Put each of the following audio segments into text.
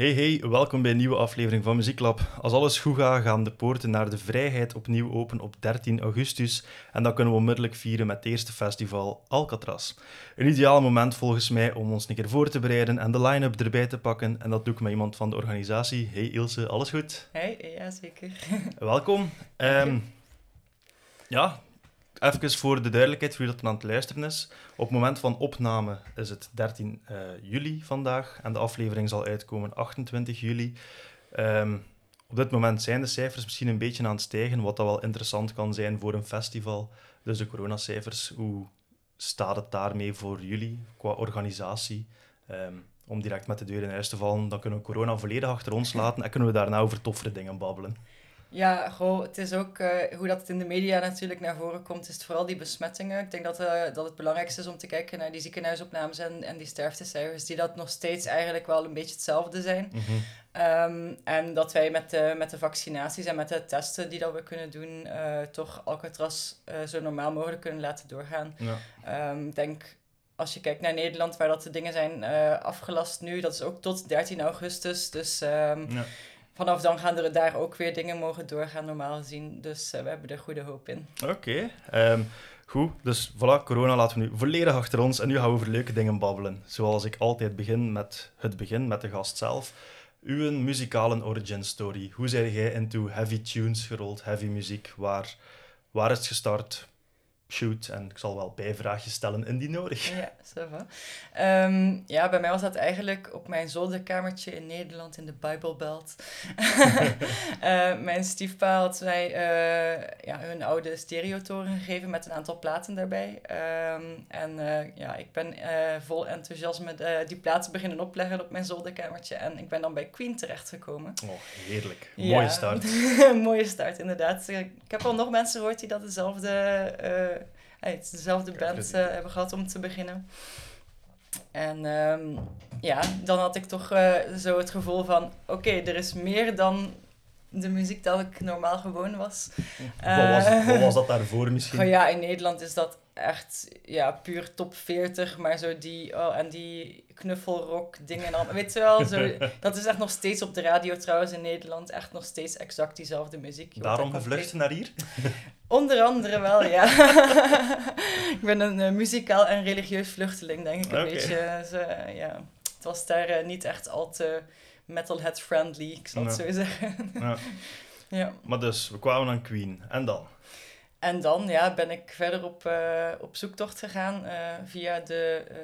Hey hey, welkom bij een nieuwe aflevering van Muzieklab. Als alles goed gaat, gaan de poorten naar de vrijheid opnieuw open op 13 augustus. En dat kunnen we onmiddellijk vieren met het eerste festival Alcatraz. Een ideaal moment volgens mij om ons een keer voor te bereiden en de line-up erbij te pakken. En dat doe ik met iemand van de organisatie. Hey Ilse, alles goed? Hey, ja zeker. Welkom. Ehm, ja, even voor de duidelijkheid, voor wie dat aan het luisteren is. Op het moment van opname is het 13 eh, juli vandaag en de aflevering zal uitkomen 28 juli. Ehm, op dit moment zijn de cijfers misschien een beetje aan het stijgen, wat dat wel interessant kan zijn voor een festival. Dus de coronacijfers, hoe staat het daarmee voor jullie qua organisatie? Ehm, om direct met de deur in huis te vallen, dan kunnen we corona volledig achter ons laten en kunnen we daarna over toffere dingen babbelen. Ja, goh, het is ook uh, hoe dat het in de media natuurlijk naar voren komt, is het vooral die besmettingen. Ik denk dat, uh, dat het belangrijkste is om te kijken naar die ziekenhuisopnames en, en die sterftecijfers, die dat nog steeds eigenlijk wel een beetje hetzelfde zijn. Mhm. Um, en dat wij met de, met de vaccinaties en met de testen die dat we kunnen doen, uh, toch Alcatraz zo normaal mogelijk kunnen laten doorgaan. Ja. Um, ik denk, als je kijkt naar Nederland, waar dat de dingen zijn afgelast nu, dat is ook tot 13 augustus. Dus um, Ja. Vanaf dan gaan er daar ook weer dingen mogen doorgaan, normaal gezien. Dus uh, we hebben er goede hoop in. Oké, okay. goed. Dus voilà, corona laten we nu volledig achter ons. En nu gaan we over leuke dingen babbelen. Zoals ik altijd begin met het begin, met de gast zelf. Uw muzikale origin story. Hoe zijn jij into heavy tunes gerold, heavy muziek? Waar, waar is het gestart? Shoot. En ik zal wel bijvraagjes stellen indien nodig. Ja, ça va. Um, ja, bij mij was dat eigenlijk op mijn zolderkamertje in Nederland in de Bijbelbelt. uh, mijn stiefpa had mij uh, ja, hun oude stereotoren gegeven met een aantal platen daarbij. Um, en uh, ja, ik ben vol enthousiasme die platen beginnen opleggen op mijn zolderkamertje. En ik ben dan bij Queen terechtgekomen. Oh, heerlijk. Mooie start. Mooie start, inderdaad. Ik heb al nog mensen gehoord die dat dezelfde hey, dezelfde band uh, hebben gehad om te beginnen. En um, ja, dan had ik toch uh, zo het gevoel van... Oké, okay, er is meer dan de muziek dat ik normaal gewoon was. Wat, was wat was dat daarvoor misschien? Oh ja, in Nederland is dat echt ja, puur top 40. Maar zo die... Oh, en die knuffelrock dingen dan. Weet je wel, zo, dat is echt nog steeds op de radio trouwens in Nederland. Echt nog steeds exact diezelfde muziek. Daarom gevlucht naar hier? Onder andere wel, ja. ik ben een uh, muzikaal en religieus vluchteling, denk ik een okay. beetje. Zo, uh, ja. Het was daar uh, niet echt al te metalhead-friendly, ik zal het zo zeggen. Ja. ja. Maar dus, we kwamen aan Queen. En dan? En dan ja, ben ik verder op, uh, op zoektocht gegaan uh, via de uh,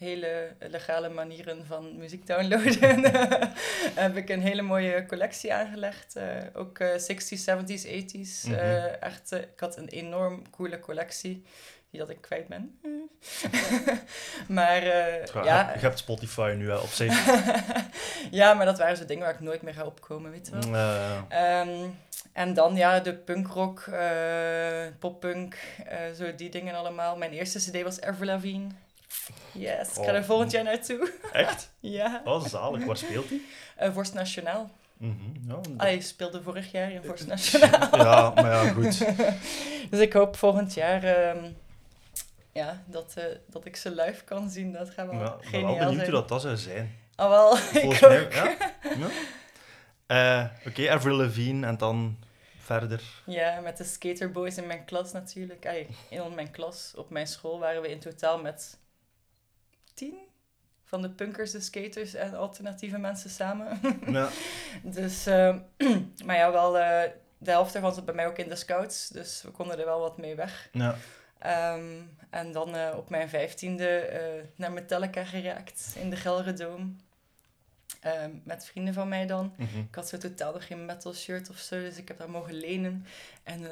hele legale manieren van muziek downloaden. heb ik een hele mooie collectie aangelegd. ook 60s, 70s, 80s. Mhm. echt, ik had een enorm coole collectie die dat ik kwijt ben. maar Ja, ja... Je hebt Spotify nu op zich. ja, maar dat waren zo dingen waar ik nooit meer ga opkomen, weet je wel. Uh, Um, en dan ja, de punkrock, uh, poppunk, uh, zo die dingen allemaal. Mijn eerste cd was Avril Lavigne. Yes, ik ga Oh. er volgend jaar naartoe. echt? ja. Oh, zalig. Waar speelt hij? Uh, Vorst Nationaal. Mm ja, dat- Allee, speelde vorig jaar in Vorst Nationaal. ja, maar ja, goed. dus ik hoop volgend jaar um, ja, dat, uh, dat ik ze live kan zien. Dat gaat wel Ja, ik ben geniaal wel benieuwd zijn. hoe dat, dat zou zijn. Ah, wel, Volgens ik mij, ook. ja. ja. Eh, Oké, Avril Lavigne en dan verder. Ja, met de skaterboys in mijn klas natuurlijk. Allee, in mijn klas, op mijn school, waren we in totaal met tien van de punkers, de skaters en alternatieve mensen samen. Ja. dus, uh, maar ja, wel, uh, de helft daarvan zat bij mij ook in de scouts, dus we konden er wel wat mee weg. ja. Um, en dan uh, op mijn vijftiende uh, naar Metallica geraakt in de Gelredoom. Um, met vrienden van mij dan. Mhm. Ik had zo totaal nog geen metal shirt of zo, dus ik heb dat mogen lenen. En uh,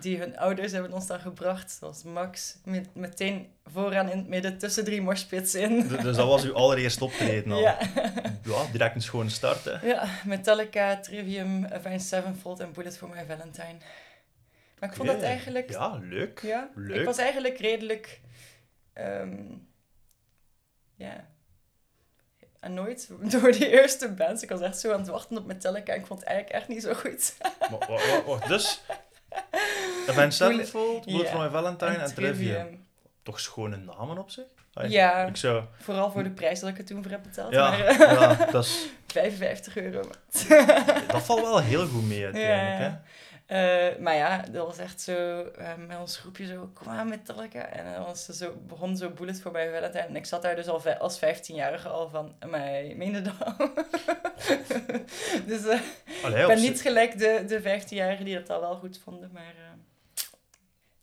die hun ouders hebben ons dan gebracht. Dat was Max, met, meteen vooraan in het midden, tussen drie morspits in. D- Dus dat was uw allereerste optreden al. Ja. Ja, direct een schone start, hè. ja, Metallica, Trivium, Avenged Sevenfold en Bullet for My Valentine. Maar ik vond dat Oké. eigenlijk... Ja, leuk. Ja, Leuk. ik was eigenlijk redelijk... Um, Annoyed door die eerste bands. Ik was echt zo aan het wachten op Metallica en ik vond het eigenlijk echt niet zo goed. Wacht, dus... Avenged Sevenfold, Bullet for My Valentine en, Trivium. toch schone namen op zich. Ja. Ik zou... Vooral voor de prijs dat ik er toen voor heb betaald. Ja, Maar, eh, ja dat, is, 55 euro. dat valt wel heel goed mee uiteindelijk. Ja. Eh, maar ja, dat was echt zo, eh, met ons groepje zo, kom aan Metallica. En dan was zo, begon zo Bullet voor mij Valentine. En ik zat daar dus al als 15-jarige al van, mij meende dat? dus eh? Allee, ik ben niet gelijk de, de 15-jarigen die dat al wel goed vonden, maar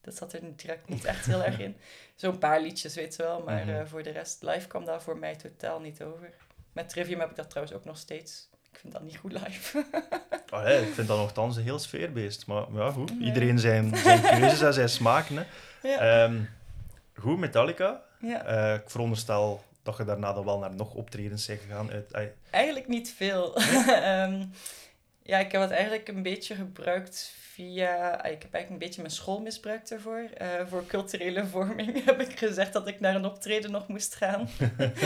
dat zat er niet direct niet echt heel erg in. Zo'n paar liedjes, weet je wel, maar Mhm. voor de rest, live kwam dat voor mij totaal niet over. Met Trivium heb ik dat trouwens ook nog steeds. Ik vind dat niet goed live. Allee, ik vind dat nogthans een heel sfeerbeest. Maar ja, goed. Iedereen zijn, zijn keuzes en zijn smaken. Hè. ja. Ehm, goed, Metallica. ja. Eh, ik veronderstel dat je daarna dan wel naar nog optredens bent gegaan. Uit, ai, Eigenlijk niet veel. Ehm, ja, ik heb het eigenlijk een beetje gebruikt via... Ik heb eigenlijk een beetje mijn school misbruikt ervoor. Eh, voor culturele vorming heb ik gezegd dat ik naar een optreden nog moest gaan.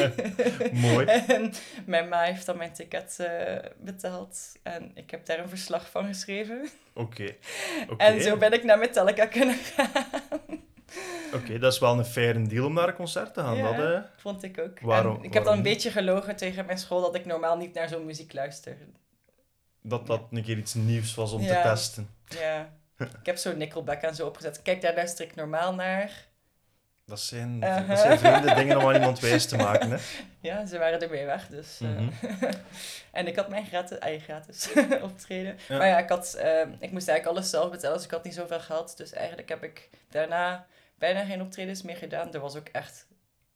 Mooi. En mijn ma heeft dan mijn ticket eh, betaald. En ik heb daar een verslag van geschreven. Oké. Oké. En zo ben ik naar Metallica kunnen gaan. Oké, dat is wel een faire deal om naar een concert te gaan. Ja. Dat, Vond ik ook. Waarom- En ik heb dan een beetje gelogen tegen mijn school dat ik normaal niet naar zo'n muziek luister. dat dat een keer iets nieuws was om Ja. te testen. Ja, ik heb zo Nickelback en zo opgezet. Kijk, daar luister ik normaal naar. Dat zijn, Uh-huh. dat zijn vreemde dingen om aan iemand wijs te maken. Hè. Ja, ze waren ermee weg, dus... eh, Mhm. en ik had mijn gratis, eigen gratis optreden. Ja. Maar ja, ik, had, eh, ik moest eigenlijk alles zelf betalen, dus ik had niet zoveel geld. Dus eigenlijk heb ik daarna bijna geen optredens meer gedaan. Er was ook echt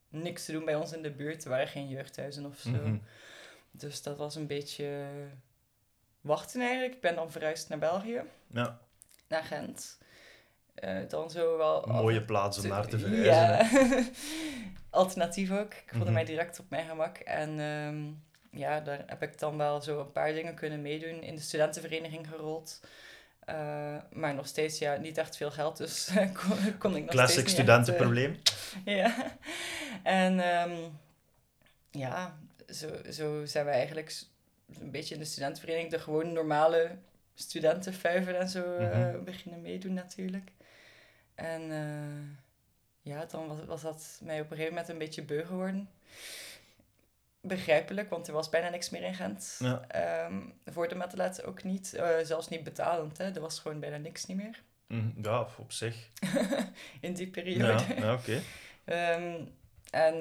niks te doen bij ons in de buurt. Er waren geen jeugdhuizen of zo. Mhm. Dus dat was een beetje wachten eigenlijk. Ik ben dan verhuisd naar België, Ja, naar Gent. Eh, dan zo wel... een mooie plaats om naar te verhuizen. Ja. Alternatief ook. Ik voelde Mhm. mij direct op mijn gemak. En ehm, ja, daar heb ik dan wel zo een paar dingen kunnen meedoen. In de studentenvereniging gerold. Eh, maar nog steeds ja, niet echt veel geld, dus kon, kon ik nog Classic steeds echt, studentenprobleem. eh, ja. En ehm, ja, zo, zo zijn we eigenlijk een beetje in de studentenvereniging de gewoon normale studentenfuiven en zo eh, Mhm. beginnen meedoen natuurlijk. En eh, ja, dan was, was dat mij op een gegeven moment een beetje beu geworden. Begrijpelijk, want er was bijna niks meer in Gent. Ja. Ehm, voor de metalheads ook niet. Eh, zelfs niet betalend, hè. Er was gewoon bijna niks niet meer Mhm, Ja, op zich. in die periode. Ja, ja oké. Ehm, en eh,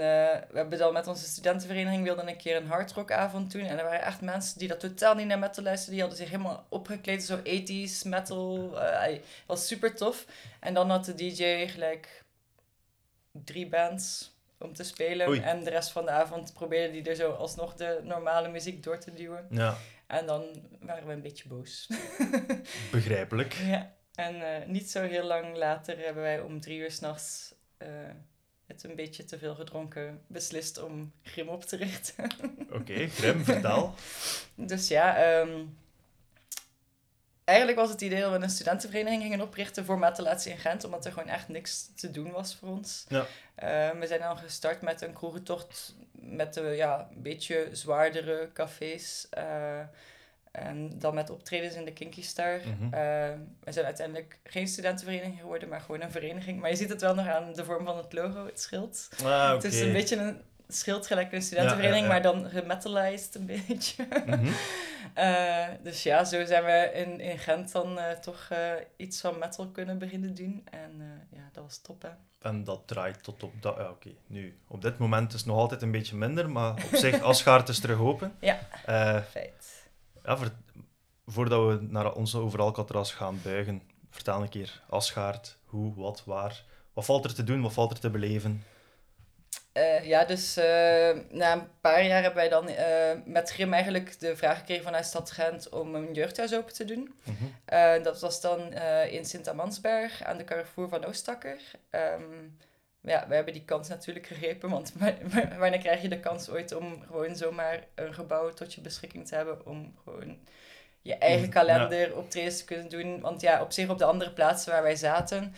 we hebben dan met onze studentenvereniging wilden een keer een hardrockavond doen. En er waren echt mensen die dat totaal niet naar metal luisterden. Die hadden zich helemaal opgekleed, zo 80s metal. ey, was super tof. En dan had de DJ gelijk drie bands om te spelen. Oei. En de rest van de avond probeerde die er zo alsnog de normale muziek door te duwen. Ja, En dan waren we een beetje boos. begrijpelijk. Ja, en eh, niet zo heel lang later hebben wij om drie uur s'nachts uh, het een beetje te veel gedronken beslist om Grim op te richten. Oké, Grim, vertel. dus ja, ehm, eigenlijk was het idee dat we een studentenvereniging gingen oprichten voor metalatie in Gent, omdat er gewoon echt niks te doen was voor ons. Ja. Eh, we zijn dan gestart met een kroegentocht met de ja, een beetje zwaardere cafés. eh, en dan met optredens in de Kinky Star. Mhm. Eh, we zijn uiteindelijk geen studentenvereniging geworden, maar gewoon een vereniging. Maar je ziet het wel nog aan de vorm van het logo, het schild. Ah. Het is een beetje een schild gelijk een studentenvereniging, Ja, ja, ja. maar dan gemetalized een beetje. Mhm. Eh, dus ja, zo zijn we in, in Gent dan eh, toch eh, iets van metal kunnen beginnen doen. En ja, dat was top, hè. En dat draait tot op dat... Ja, oké. Nu, op dit moment is het nog altijd een beetje minder, maar op zich, als gaat is terug open. Ja. Feit. Ja, voor- voordat we naar onze overal Catras gaan buigen, vertel een keer Asgaard, hoe, wat, waar. Wat valt er te doen, wat valt er te beleven? Eh, ja, dus eh, na een paar jaar hebben wij dan eh, met Grim eigenlijk de vraag gekregen vanuit Stad Gent om een jeugdhuis open te doen. Mhm. Dat was dan in Sint-Amansberg aan de Carrefour van Oostakker. Ehm, ja, we hebben die kans natuurlijk gegrepen, want wa- wa- wanneer krijg je de kans ooit om gewoon zomaar een gebouw tot je beschikking te hebben om gewoon je eigen kalender optredens te kunnen doen. Want ja, op zich op de andere plaatsen waar wij zaten,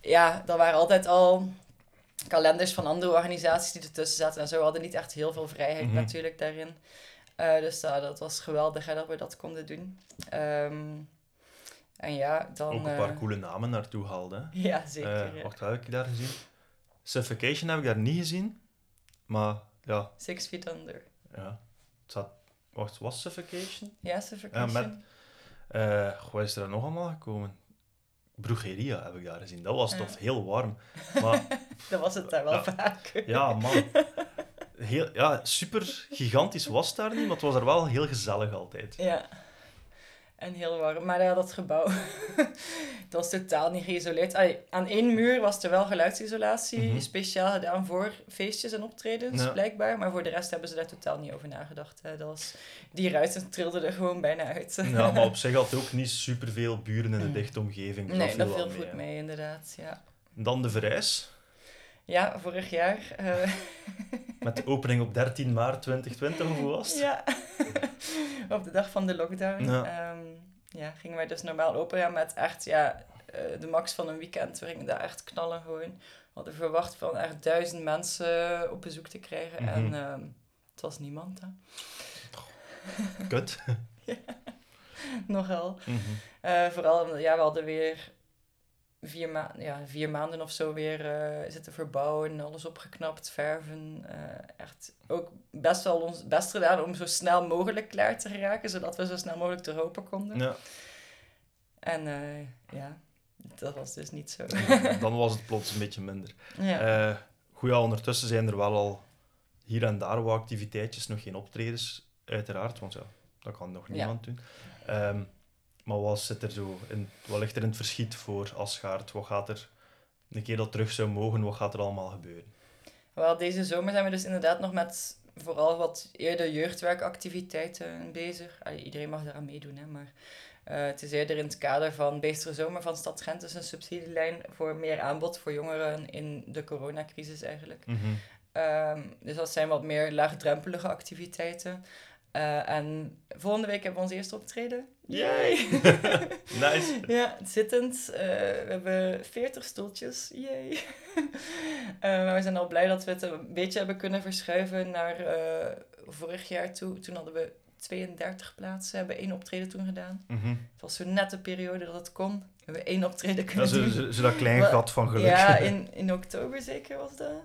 ja, dat waren altijd al kalenders van andere organisaties die ertussen zaten en zo. We hadden niet echt heel veel vrijheid Mhm. natuurlijk daarin. Eh, dus ja, dat was geweldig hè, dat we dat konden doen. Ehm, en ja, dan... Ook een paar eh, coole namen naartoe haalde. hè. Ja, zeker. Eh, ja. wacht, wat heb ik daar gezien? Suffocation heb ik daar niet gezien. Maar ja, Six Feet Under. ja. Het zat... Wacht, was Suffocation? Ja, Suffocation. met- Eh, wat is er nog allemaal gekomen? Brugeria heb ik daar gezien. Dat was Ja. tof, heel warm. Maar Dat was het daar wel Ja. vaak. ja, man. Heel, ja, super gigantisch was daar niet, maar het was er wel heel gezellig altijd. Ja. En heel warm. Maar ja, dat gebouw, dat was totaal niet geïsoleerd. Allee, aan één muur was er wel geluidsisolatie, Mhm. speciaal gedaan voor feestjes en optredens, Ja. blijkbaar. Maar voor de rest hebben ze daar totaal niet over nagedacht. Hè. Dat was, die ruiten trilden er gewoon bijna uit. Ja, maar op zich had het ook niet superveel buren in de dichte omgeving. dus nee, viel dat viel mee, goed hè. mee, inderdaad. Ja, Dan de Verijs, ja vorig jaar. eh, met de opening op 13 maart 2020, of hoe was het? Ja, op de dag van de lockdown. Ja. Ja. ja, gingen wij dus normaal open ja, met echt ja, eh, de max van een weekend. We gingen daar echt knallen gewoon. We hadden verwacht van echt duizend mensen op bezoek te krijgen. Mhm. En ehm, het was niemand, hè. Kut. Nogal. Mhm. Eh, vooral, omdat, ja, we hadden weer vier, ma ja, vier maanden of zo weer eh, zitten verbouwen, alles opgeknapt, verven. eh, echt ook best wel ons best gedaan om zo snel mogelijk klaar te geraken, zodat we zo snel mogelijk te open konden. Ja, En eh, ja, dat was dus niet zo. dan was het plots een beetje minder. ja. Goed, ja, ondertussen zijn er wel al hier en daar wat activiteitjes, nog geen optredens, uiteraard, want ja, dat kan nog niemand doen. Ehm, maar wat, zit er zo in, wat ligt er in het verschiet voor Asgaard? Wat gaat er, een keer dat terug zou mogen, wat gaat er allemaal gebeuren? Wel, deze zomer zijn we dus inderdaad nog met vooral wat eerder jeugdwerkactiviteiten bezig. Allee, iedereen mag daaraan meedoen, hè, maar eh, het is eerder in het kader van Beestere Zomer van Stad Gent, dus een subsidielijn voor meer aanbod voor jongeren in de coronacrisis eigenlijk. Ehm, dus dat zijn wat meer laagdrempelige activiteiten. Eh, en volgende week hebben we ons eerste optreden. Yay! nice. Ja, zittend. Eh, we hebben 40 stoeltjes. Yay. Eh, maar we zijn al blij dat we het een beetje hebben kunnen verschuiven naar eh, vorig jaar toe. Toen hadden we 32 plaatsen, hebben één optreden toen gedaan. Mhm. Het was zo net de periode dat het kon. We hebben één optreden kunnen zo, doen. zo, zo dat klein gat van geluk. Ja, in, in oktober zeker was dat.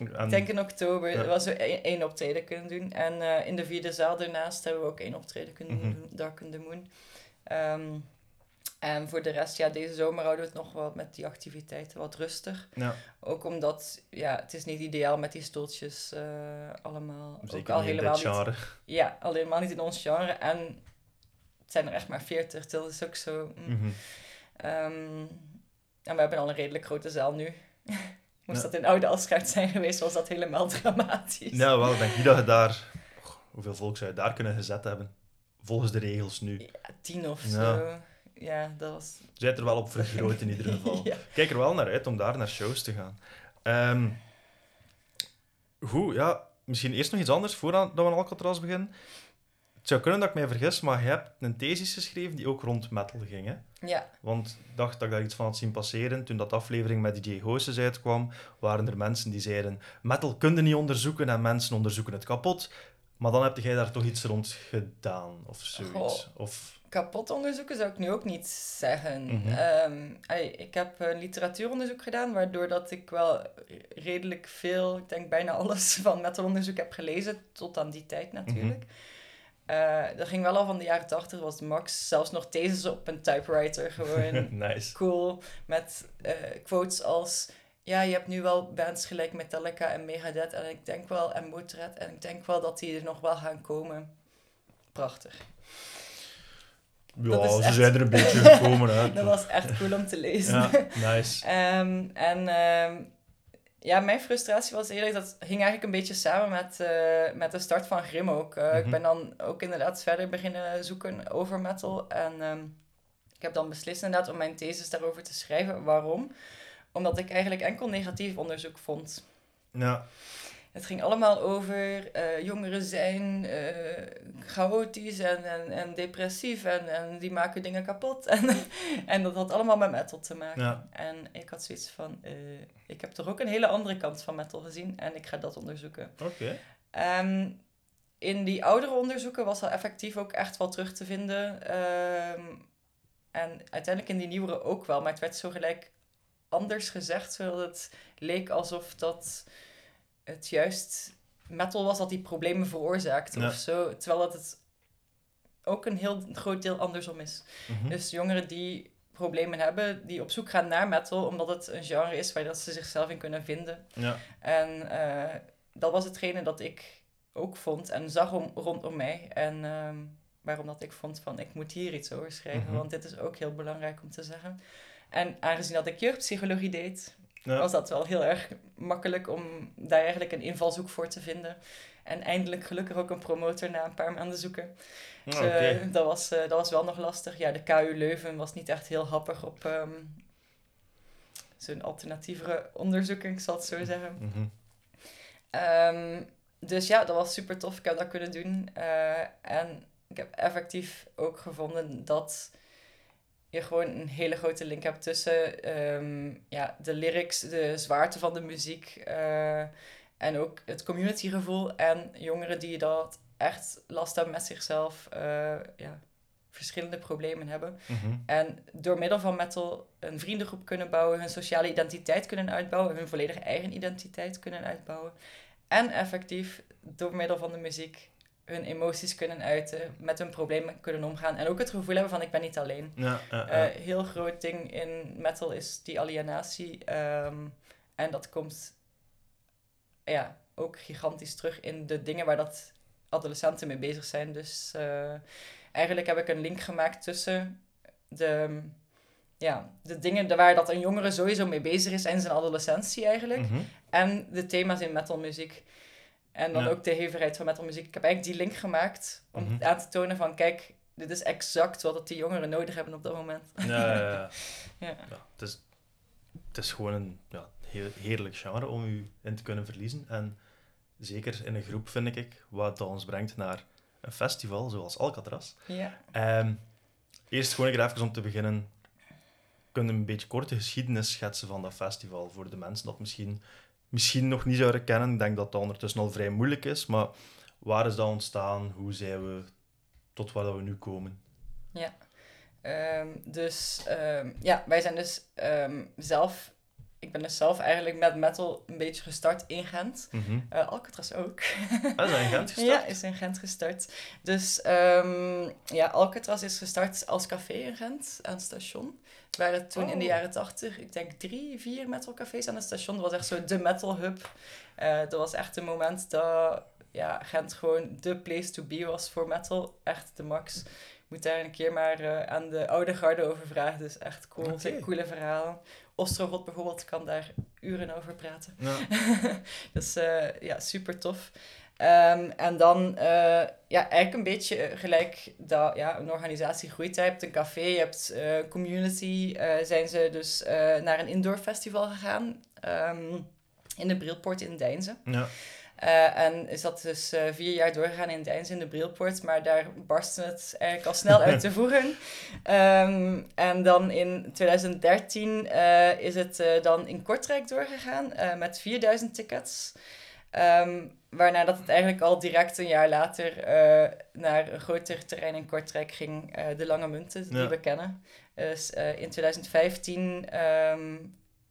En- Ik denk in oktober Ja. was we één, één optreden kunnen doen. En eh, in de vierde zaal daarnaast hebben we ook één optreden kunnen Mhm. doen, Dark in the Moon. Ehm, en voor de rest, ja, deze zomer houden we het nog wel met die activiteiten wat rustig. ja, Ook omdat, ja, het is niet ideaal met die stoeltjes eh, allemaal. zeker ook al niet in helemaal niet, genre. ja, al helemaal niet in ons genre. En het zijn er echt maar veertig, dat is ook zo... mm. Mhm. Ehm, en we hebben al een redelijk grote zaal nu. Moest Ja. dat in oude Asgaard zijn geweest, was dat helemaal dramatisch. Ja, wel, denk niet dat je daar... Hoeveel volk zou je daar kunnen gezet hebben? Volgens de regels nu. Ja, tien of Ja. zo. Ja, dat was... Ze zijn er wel op vergroot in ieder geval. Kijk er wel naar uit om daar naar shows te gaan. Ehm, goed, ja. Misschien eerst nog iets anders, voordat we aan Alcatraz beginnen. Het zou kunnen dat ik mij vergis, maar je hebt een thesis geschreven die ook rond metal ging, hè? Ja, Want ik dacht dat ik daar iets van had zien passeren. Toen dat aflevering met DJ Hooses uitkwam, waren er mensen die zeiden... Metal kun je niet onderzoeken en mensen onderzoeken het kapot. Maar dan heb jij daar toch iets rond gedaan, of zoiets. Of... kapot onderzoeken zou ik nu ook niet zeggen. Mhm. Ehm, allee, ik heb een literatuuronderzoek gedaan, waardoor dat ik wel redelijk veel, ik denk bijna alles van metalonderzoek heb gelezen, tot aan die tijd natuurlijk. Eh, dat ging wel al van de jaren tachtig, was Max zelfs nog thesis op een typewriter, gewoon nice. cool, met eh, quotes als... Ja, je hebt nu wel bands gelijk Metallica en Megadeth en ik denk wel, en Motorhead, en ik denk wel dat die er nog wel gaan komen. Prachtig. Ja, ze echt- zijn er een beetje gekomen, hè. Dat was echt cool om te lezen. Ja, nice. Ehm, en ehm, ja, mijn frustratie was eerlijk, dat ging eigenlijk een beetje samen met, eh, met de start van Grim ook. Eh, Ik Mhm. ben dan ook inderdaad verder beginnen zoeken over metal. En ehm, ik heb dan beslist inderdaad om mijn thesis daarover te schrijven. Waarom? Omdat ik eigenlijk enkel negatief onderzoek vond. Ja, Het ging allemaal over eh, jongeren zijn eh, chaotisch en, en, en depressief en, en die maken dingen kapot. En, en dat had allemaal met metal te maken. Ja. En ik had zoiets van, eh, ik heb toch ook een hele andere kant van metal gezien en ik ga dat onderzoeken. oké. Ehm, in die oudere onderzoeken was al effectief ook echt wel terug te vinden. Ehm, en uiteindelijk in die nieuwere ook wel, maar het werd zo gelijk anders gezegd, zodat het leek alsof dat het juist metal was dat die problemen veroorzaakte Ja. of zo. Terwijl dat het ook een heel groot deel andersom is. Mhm. Dus jongeren die problemen hebben, die op zoek gaan naar metal, omdat het een genre is waar dat ze zichzelf in kunnen vinden. Ja. En eh, dat was hetgene dat ik ook vond en zag om, rondom mij. En ehm, waarom dat ik vond van, ik moet hier iets over schrijven, Mhm. want dit is ook heel belangrijk om te zeggen. En aangezien dat ik jeugdpsychologie deed, Ja. was dat wel heel erg makkelijk om daar eigenlijk een invalshoek voor te vinden. En eindelijk gelukkig ook een promotor na een paar maanden zoeken. Ja, Dus, eh, dat, was, eh, dat was wel nog lastig. Ja, de KU Leuven was niet echt heel happig op ehm, zo'n alternatievere onderzoeking, ik zal het zo zeggen. Mhm. Ehm, dus ja, dat was super tof. Ik heb dat kunnen doen. Eh, en ik heb effectief ook gevonden dat je gewoon een hele grote link hebt tussen ehm, ja, de lyrics, de zwaarte van de muziek eh, en ook het communitygevoel en jongeren die dat echt last hebben met zichzelf, eh, ja, verschillende problemen hebben. Mhm. En door middel van metal een vriendengroep kunnen bouwen, hun sociale identiteit kunnen uitbouwen, hun volledige eigen identiteit kunnen uitbouwen. En effectief door middel van de muziek hun emoties kunnen uiten, met hun problemen kunnen omgaan. En ook het gevoel hebben van ik ben niet alleen. Ja, ja, ja. Eh heel groot ding in metal is die alienatie. ehm, en dat komt ja, ook gigantisch terug in de dingen waar dat adolescenten mee bezig zijn. Dus eh, eigenlijk heb ik een link gemaakt tussen de, ja, de dingen waar dat een jongere sowieso mee bezig is in zijn adolescentie eigenlijk. Mhm. En de thema's in metalmuziek. En dan Ja. ook de hevigheid van metalmuziek. Ik heb eigenlijk die link gemaakt om Mhm. aan te tonen van... Kijk, dit is exact wat die jongeren nodig hebben op dat moment. Ja, ja, ja. Het, is, het is gewoon een ja, heerlijk genre om u in te kunnen verliezen. En zeker in een groep, vind ik, wat dat ons brengt naar een festival zoals Alcatraz. Ja. Ehm, eerst gewoon even om te beginnen, kunnen een beetje korte geschiedenis schetsen van dat festival voor de mensen dat misschien, misschien nog niet zouden kennen. Ik denk dat dat ondertussen al vrij moeilijk is, maar waar is dat ontstaan? Hoe zijn we tot waar dat we nu komen? Ehm, dus ehm, ja, wij zijn dus ehm, zelf... Ik ben dus zelf eigenlijk met metal een beetje gestart in Gent. Eh, Alcatraz ook. Ah, zijn in Gent gestart? Ja, is in Gent gestart. Dus ehm, ja, Alcatraz is gestart als café in Gent aan het station. Het waren toen in de Oh. jaren tachtig, ik denk drie, vier metalcafés aan het station. Dat was echt zo de metal hub. Eh, dat was echt een moment dat ja, Gent gewoon de place to be was voor metal. Echt de max. Moet daar een keer maar eh, aan de oude garde over vragen. Dus echt cool. Zijn coole verhalen. Ostrogot bijvoorbeeld kan daar uren over praten. Ja. dus eh, ja, super tof. Ehm, en dan, eh, ja, eigenlijk een beetje gelijk dat ja, een organisatie groeit. Je hebt een café, je hebt eh community. zijn ze dus naar een indoor festival gegaan ehm, in de Brilpoort in Deinzen. Ja. Eh, en is dat dus eh, vier jaar doorgegaan in Deinzen in de Brilpoort, maar daar barstte het eigenlijk al snel uit te voegen. Ehm, en dan in 2013 eh, is het dan in Kortrijk doorgegaan met 4000 tickets. Ehm, waarna dat het eigenlijk al direct een jaar later naar een groter terrein in Kortrijk ging, de Lange Munten, die Ja. we kennen. Dus in 2015 ehm,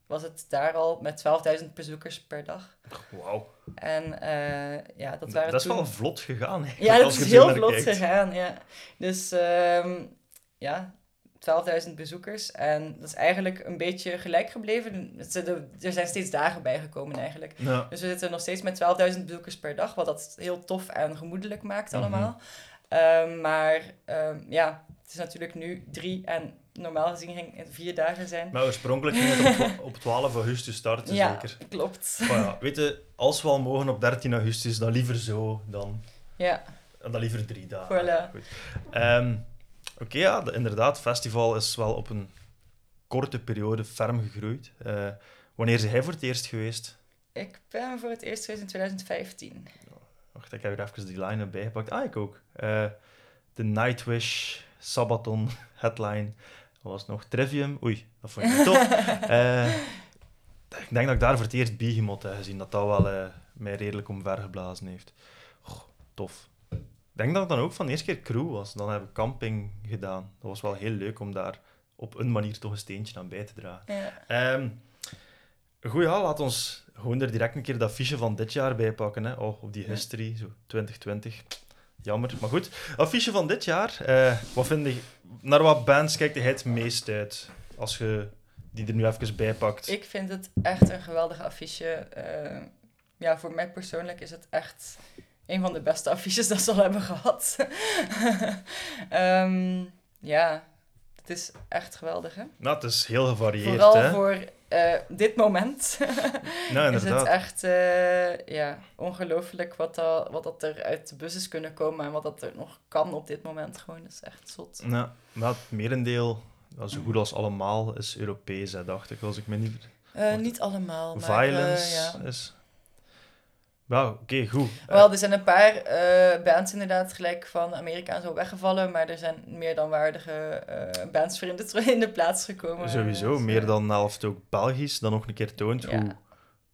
was het daar al met 12.000 bezoekers per dag. Wauw. En eh, ja, dat waren Dat is toen... wel vlot gegaan. eigenlijk, Ja, dat is heel vlot kijkt. gegaan, ja. Dus ehm, ja, 12.000 bezoekers. En dat is eigenlijk een beetje gelijk gebleven. Er zijn steeds dagen bijgekomen eigenlijk. Ja. Dus we zitten nog steeds met 12.000 bezoekers per dag, wat dat heel tof en gemoedelijk maakt Mhm. allemaal. Ehm, maar ehm, ja, het is natuurlijk nu drie en normaal gezien ging het vier dagen zijn. Maar oorspronkelijk ging het op, twa- op 12 augustus starten, ja, zeker. klopt. Maar ja, weet je, als we al mogen op 13 augustus, dan liever zo dan, Ja, dan liever drie dagen. Voilà. Goed. Ehm, Oké, ja, de- inderdaad, het festival is wel op een korte periode ferm gegroeid. Eh, wanneer is hij voor het eerst geweest? ik ben voor het eerst geweest in 2015. Wacht, ik heb hier even die line erbij gepakt. Ah, ik ook. Eh, de Nightwish, Sabaton, Headline. Wat was nog? Trivium. Oei, dat vond ik niet tof. Eh, ik denk dat ik daar voor het eerst Behemoth heb gezien. Dat dat wel eh, mij redelijk omvergeblazen heeft. Goh, tof. Ik denk dat het dan ook van de eerste keer crew was. Dan hebben we camping gedaan. Dat was wel heel leuk om daar op een manier toch een steentje aan bij te dragen. Ja. Ehm, Goed, ja, laat ons gewoon er direct een keer dat affiche van dit jaar bij pakken. Hè. Oh, op die history, zo 2020. Jammer, maar goed. Affiche van dit jaar. eh, wat vind je, naar wat bands kijkt hij het meest uit? Als je die er nu even bij pakt. Ik vind het echt een geweldig affiche. Eh, ja, voor mij persoonlijk is het echt een van de beste affiches dat ze al hebben gehad. Ehm, ja, het is echt geweldig, hè? Nou, het is heel gevarieerd, Vooral hè? voor eh, dit moment Nou, is het echt eh, ja, ongelooflijk wat, dat, wat dat er uit de bus is kunnen komen en wat dat er nog kan op dit moment. Gewoon, is echt zot. Nou, maar het merendeel, zo goed als allemaal, is Europees, hè, dacht ik. Als ik me niet... Eh, niet allemaal, maar Violence ja. is... Wauw, oké, goed. Wel, er zijn een paar eh, bands inderdaad gelijk van Amerika en zo weggevallen, maar er zijn meer dan waardige eh, bands voor in de, in de plaats gekomen. Sowieso, Dus, meer eh, dan helft ook Belgisch, dan nog een keer toont Ja. hoe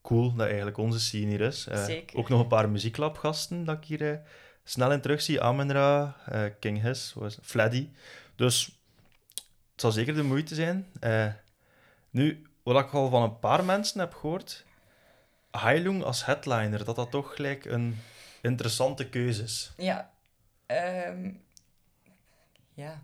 cool dat eigenlijk onze scene hier is. Eh, Zeker. Ook nog een paar muzieklabgasten dat ik hier eh, snel in terug zie. Amenra, eh, King His, was Fleddy. Dus het zal zeker de moeite zijn. Eh, nu, wat ik al van een paar mensen heb gehoord, Heilung als headliner, dat dat toch gelijk een interessante keuze is. Ja. Ehm, ja.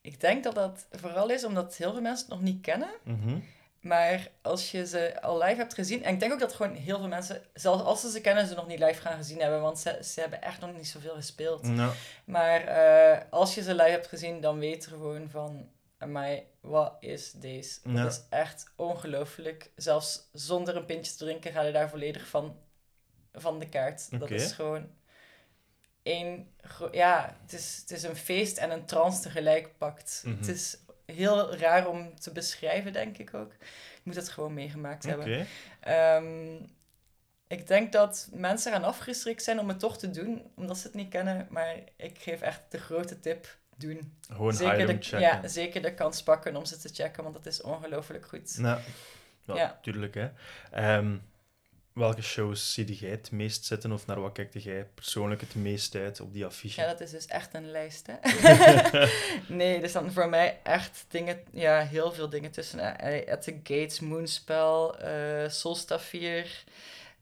Ik denk dat dat vooral is omdat heel veel mensen het nog niet kennen. Mhm. Maar als je ze al live hebt gezien... En ik denk ook dat gewoon heel veel mensen, zelfs als ze ze kennen, ze nog niet live gaan gezien hebben. Want ze, ze hebben echt nog niet zoveel gespeeld. Maar eh, als je ze live hebt gezien, dan weet je gewoon van... Amai, wat is deze? Ja. Dat is echt ongelooflijk. Zelfs zonder een pintje te drinken ga je daar volledig van, van de kaart. Dat is gewoon één... Ja, het is, het is een feest en een trance tegelijk pakt. Mhm. Het is heel raar om te beschrijven, denk ik ook. Je moet het gewoon meegemaakt hebben. Ehm, ik denk dat mensen gaan afgeschrikt zijn om het toch te doen, omdat ze het niet kennen. Maar ik geef echt de grote tip, doen. Gewoon zeker, de, checken. ja, zeker de kans pakken om ze te checken, want dat is ongelooflijk goed. Ja, tuurlijk. Hè. Ehm, welke shows zie jij het meest zitten of naar wat kijkt jij persoonlijk het meest uit op die affiche? Ja, dat is dus echt een lijst, hè. nee, er staan voor mij echt dingen, ja, heel veel dingen tussen. Eh, At the Gates, Moonspell, eh Solstafir.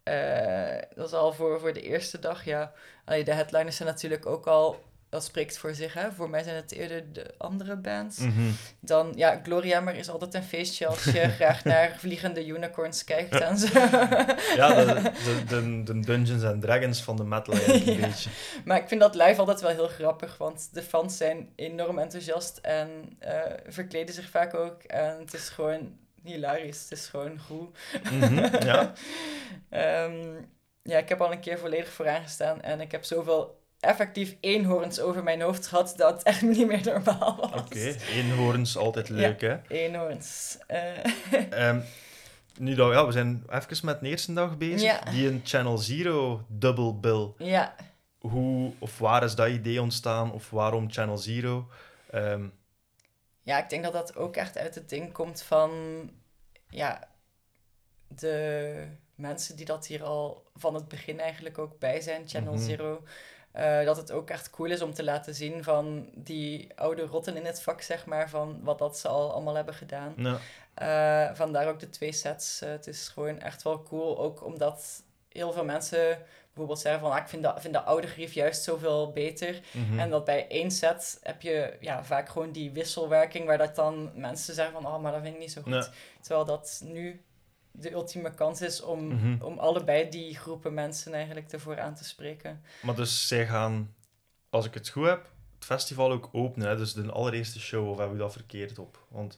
Eh, dat is al voor, voor de eerste dag, ja. Allee, de headliners zijn natuurlijk ook al... Dat spreekt voor zich, hè. Voor mij zijn het eerder de andere bands. Mhm. Dan, ja, Gloriammer is altijd een feestje als je graag naar vliegende unicorns kijkt en zo. Ja, de, de, Dungeons and Dragons van de metal eigenlijk een Ja. beetje. Maar ik vind dat live altijd wel heel grappig, want de fans zijn enorm enthousiast en eh, verkleden zich vaak ook. En het is gewoon hilarisch, het is gewoon goed. Mhm, ja. Ehm, ja, ik heb al een keer volledig vooraan gestaan en ik heb zoveel effectief eenhoorns over mijn hoofd gehad dat echt niet meer normaal was. Oké, eenhoorns, altijd leuk, hè. Eenhoorns. Eh, Ehm, nu dat, ja, we zijn even met de eerste dag bezig. Ja. Die een Channel Zero double bill. ja, Hoe of waar is dat idee ontstaan? Of waarom Channel Zero? Ehm, Ja, ik denk dat dat ook echt uit het ding komt van ja, de mensen die dat hier al van het begin eigenlijk ook bij zijn, Channel Mhm. Zero. Eh, dat het ook echt cool is om te laten zien van die oude rotten in het vak, zeg maar, van wat dat ze al allemaal hebben gedaan. ja. Eh, vandaar ook de twee sets. Eh, het is gewoon echt wel cool, ook omdat heel veel mensen bijvoorbeeld zeggen van ah, ik vind dat, vind dat oude grief juist zoveel beter. Mhm. En dat bij één set heb je ja, vaak gewoon die wisselwerking waar dat dan mensen zeggen van, oh, maar dat vind ik niet zo goed. Ja. Terwijl dat nu de ultieme kans is om, Mhm. om allebei die groepen mensen eigenlijk ervoor aan te spreken. Maar dus zij gaan, als ik het goed heb, het festival ook openen. Hè? Dus de allereerste show, of heb ik dat verkeerd op? Want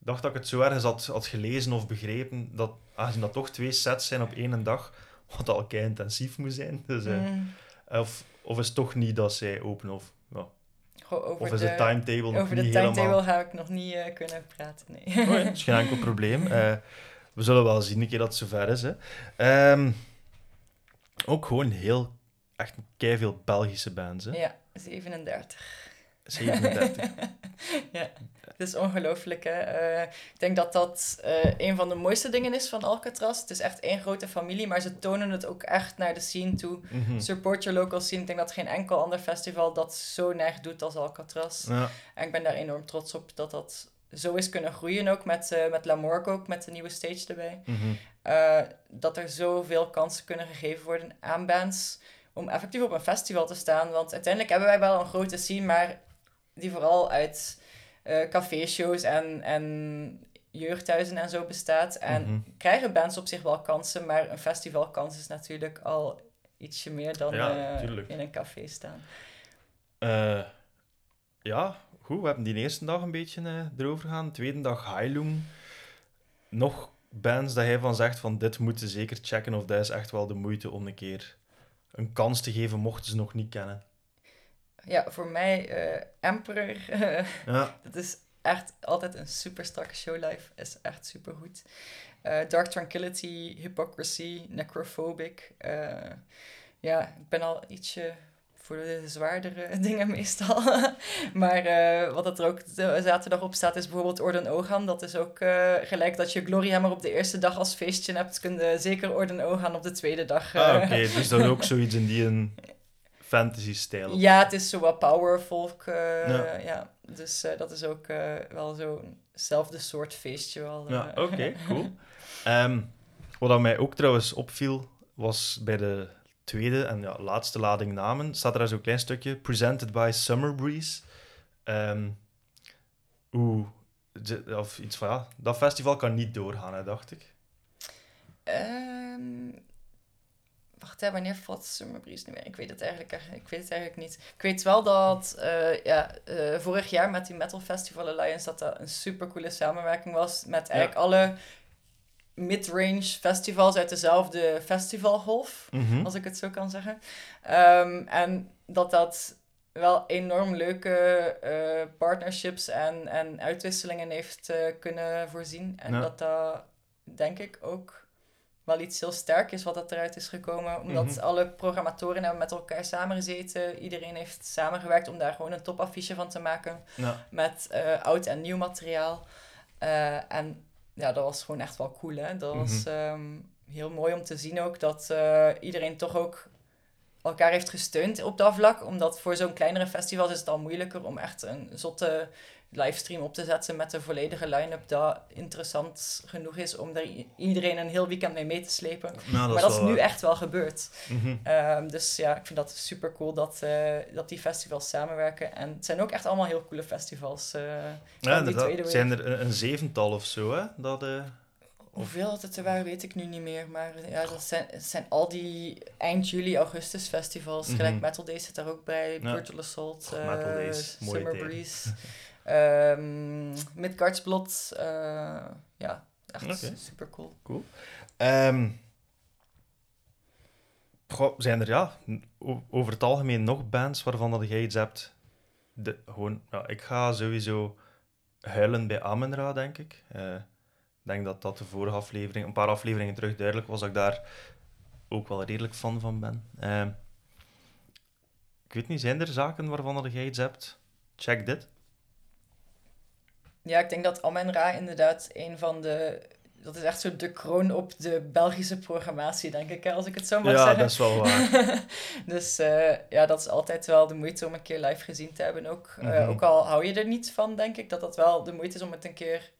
ik dacht dat ik het zo ergens had, had gelezen of begrepen, dat aangezien dat toch twee sets zijn op één dag, wat al kei intensief moet zijn. Dus, eh, Mm, of, of is het toch niet dat zij openen? Of, ja. over of is de, de timetable nog over de timetable helemaal... ga ik nog niet eh, kunnen praten, nee. Oh ja, is geen enkel probleem. Eh, we zullen wel zien een keer dat het zover is. Hè. Ehm, ook gewoon heel, echt veel Belgische bands. Hè. ja, 37. 37. ja, het is ongelooflijk. Hè? Eh, ik denk dat dat eh, een van de mooiste dingen is van Alcatraz. Het is echt één grote familie, maar ze tonen het ook echt naar de scene toe. Mhm. Support your local scene. Ik denk dat geen enkel ander festival dat zo neig doet als Alcatraz. Ja. En ik ben daar enorm trots op dat dat zo is kunnen groeien ook met, uh, met ook, met de nieuwe stage erbij. Mhm. Uh, dat er zoveel kansen kunnen gegeven worden aan bands om effectief op een festival te staan. Want uiteindelijk hebben wij wel een grote scene, maar die vooral uit uh, caféshows en, en jeugdhuizen en zo bestaat. En Mhm. krijgen bands op zich wel kansen, maar een festivalkans is natuurlijk al ietsje meer dan Ja, eh, in een café staan. Eh, ja, goed. We hebben die eerste dag een beetje eh, erover gegaan. Tweede dag Heilung. Nog bands dat hij van zegt van dit moeten ze zeker checken of dat is echt wel de moeite om een keer een kans te geven mochten ze nog niet kennen. Ja, voor mij eh, Emperor, Ja, dat is echt altijd een super strakke show live. Is echt super goed. Dark Tranquility, Hypocrisy, Necrophobic. Eh, ja, ik ben al ietsje voor de zwaardere dingen meestal. maar eh, wat er ook zaterdag op staat is bijvoorbeeld Orden Ogan. Dat is ook eh, gelijk dat je Gloryhammer op de eerste dag als feestje hebt. Kun je zeker Orden Ogan op de tweede dag. ah, eh, oké. Dus dan ook zoiets in die een fantasy-stijl. Ja, het is zo wat power folk. eh, Ja. ja. Dus dat is ook wel zo'nzelfde soort feestje wel. Ja, oké, cool. Ehm, wat mij ook trouwens opviel, was bij de tweede en ja, laatste lading namen, staat er zo'n klein stukje, presented by Summer Breeze. Ehm, Oeh, of iets van ja, dat festival kan niet doorgaan, hè, dacht ik. Ehm, wacht, hè, wanneer valt Summer Breeze nu weer? Ik weet het eigenlijk, ik weet het eigenlijk niet. Ik weet wel dat eh, ja, eh, vorig jaar met die Metal Festival Alliance dat dat een super coole samenwerking was met eigenlijk alle mid-range festivals uit dezelfde festivalgolf. Mhm. als ik het zo kan zeggen. Ehm, en dat dat wel enorm leuke eh, partnerships en, en uitwisselingen heeft eh, kunnen voorzien. En Ja. dat dat, denk ik, ook wel iets heel sterk is wat dat eruit is gekomen. Omdat Mhm. alle programmatoren hebben met elkaar samengezeten. Iedereen heeft samengewerkt om daar gewoon een topaffiche van te maken Ja. met eh, oud en nieuw materiaal. En ja, dat was gewoon echt wel cool. Hè? Dat was ehm, heel mooi om te zien ook dat eh, iedereen toch ook elkaar heeft gesteund op dat vlak. Omdat voor zo'n kleinere festival is het al moeilijker om echt een zotte livestream op te zetten met de volledige line-up dat interessant genoeg is om er i- iedereen een heel weekend mee mee te slepen. Nou, maar dat is nu waar. echt wel gebeurd. Mhm. Ehm, dus ja, ik vind dat super cool dat, eh, dat die festivals samenwerken. En het zijn ook echt allemaal heel coole festivals. eh, Ja, inderdaad. Het zijn er een, een zevental of zo, hè? Dat, eh, Hoeveel het er waren, weet ik nu niet meer. Maar ja, dat zijn, zijn al die eind juli, augustus festivals. Mhm. Gelijk Metal Days zit daar ook bij. Ja. Brutal Assault. Och, Metal Days, mooie Summer. Breeze. ehm Midgard's Blood. eh, ja, echt super cool. Ehm, goh, zijn er ja, over het algemeen nog bands waarvan dat jij iets hebt? De, gewoon, ja, ik ga sowieso huilen bij Amenra, denk ik. Eh, Ik denk dat dat de vorige aflevering, een paar afleveringen terug duidelijk was dat ik daar ook wel redelijk fan van ben. Ehm, ik weet niet, zijn er zaken waarvan dat jij iets hebt? Check dit. Ja, ik denk dat Amen Ra inderdaad een van de... Dat is echt zo de kroon op de Belgische programmatie, denk ik, als ik het zo mag ja, zeggen. dat is wel waar. dus eh, ja, dat is altijd wel de moeite om een keer live gezien te hebben ook. Eh, Mhm. ook al hou je er niet van, denk ik, dat dat wel de moeite is om het een keer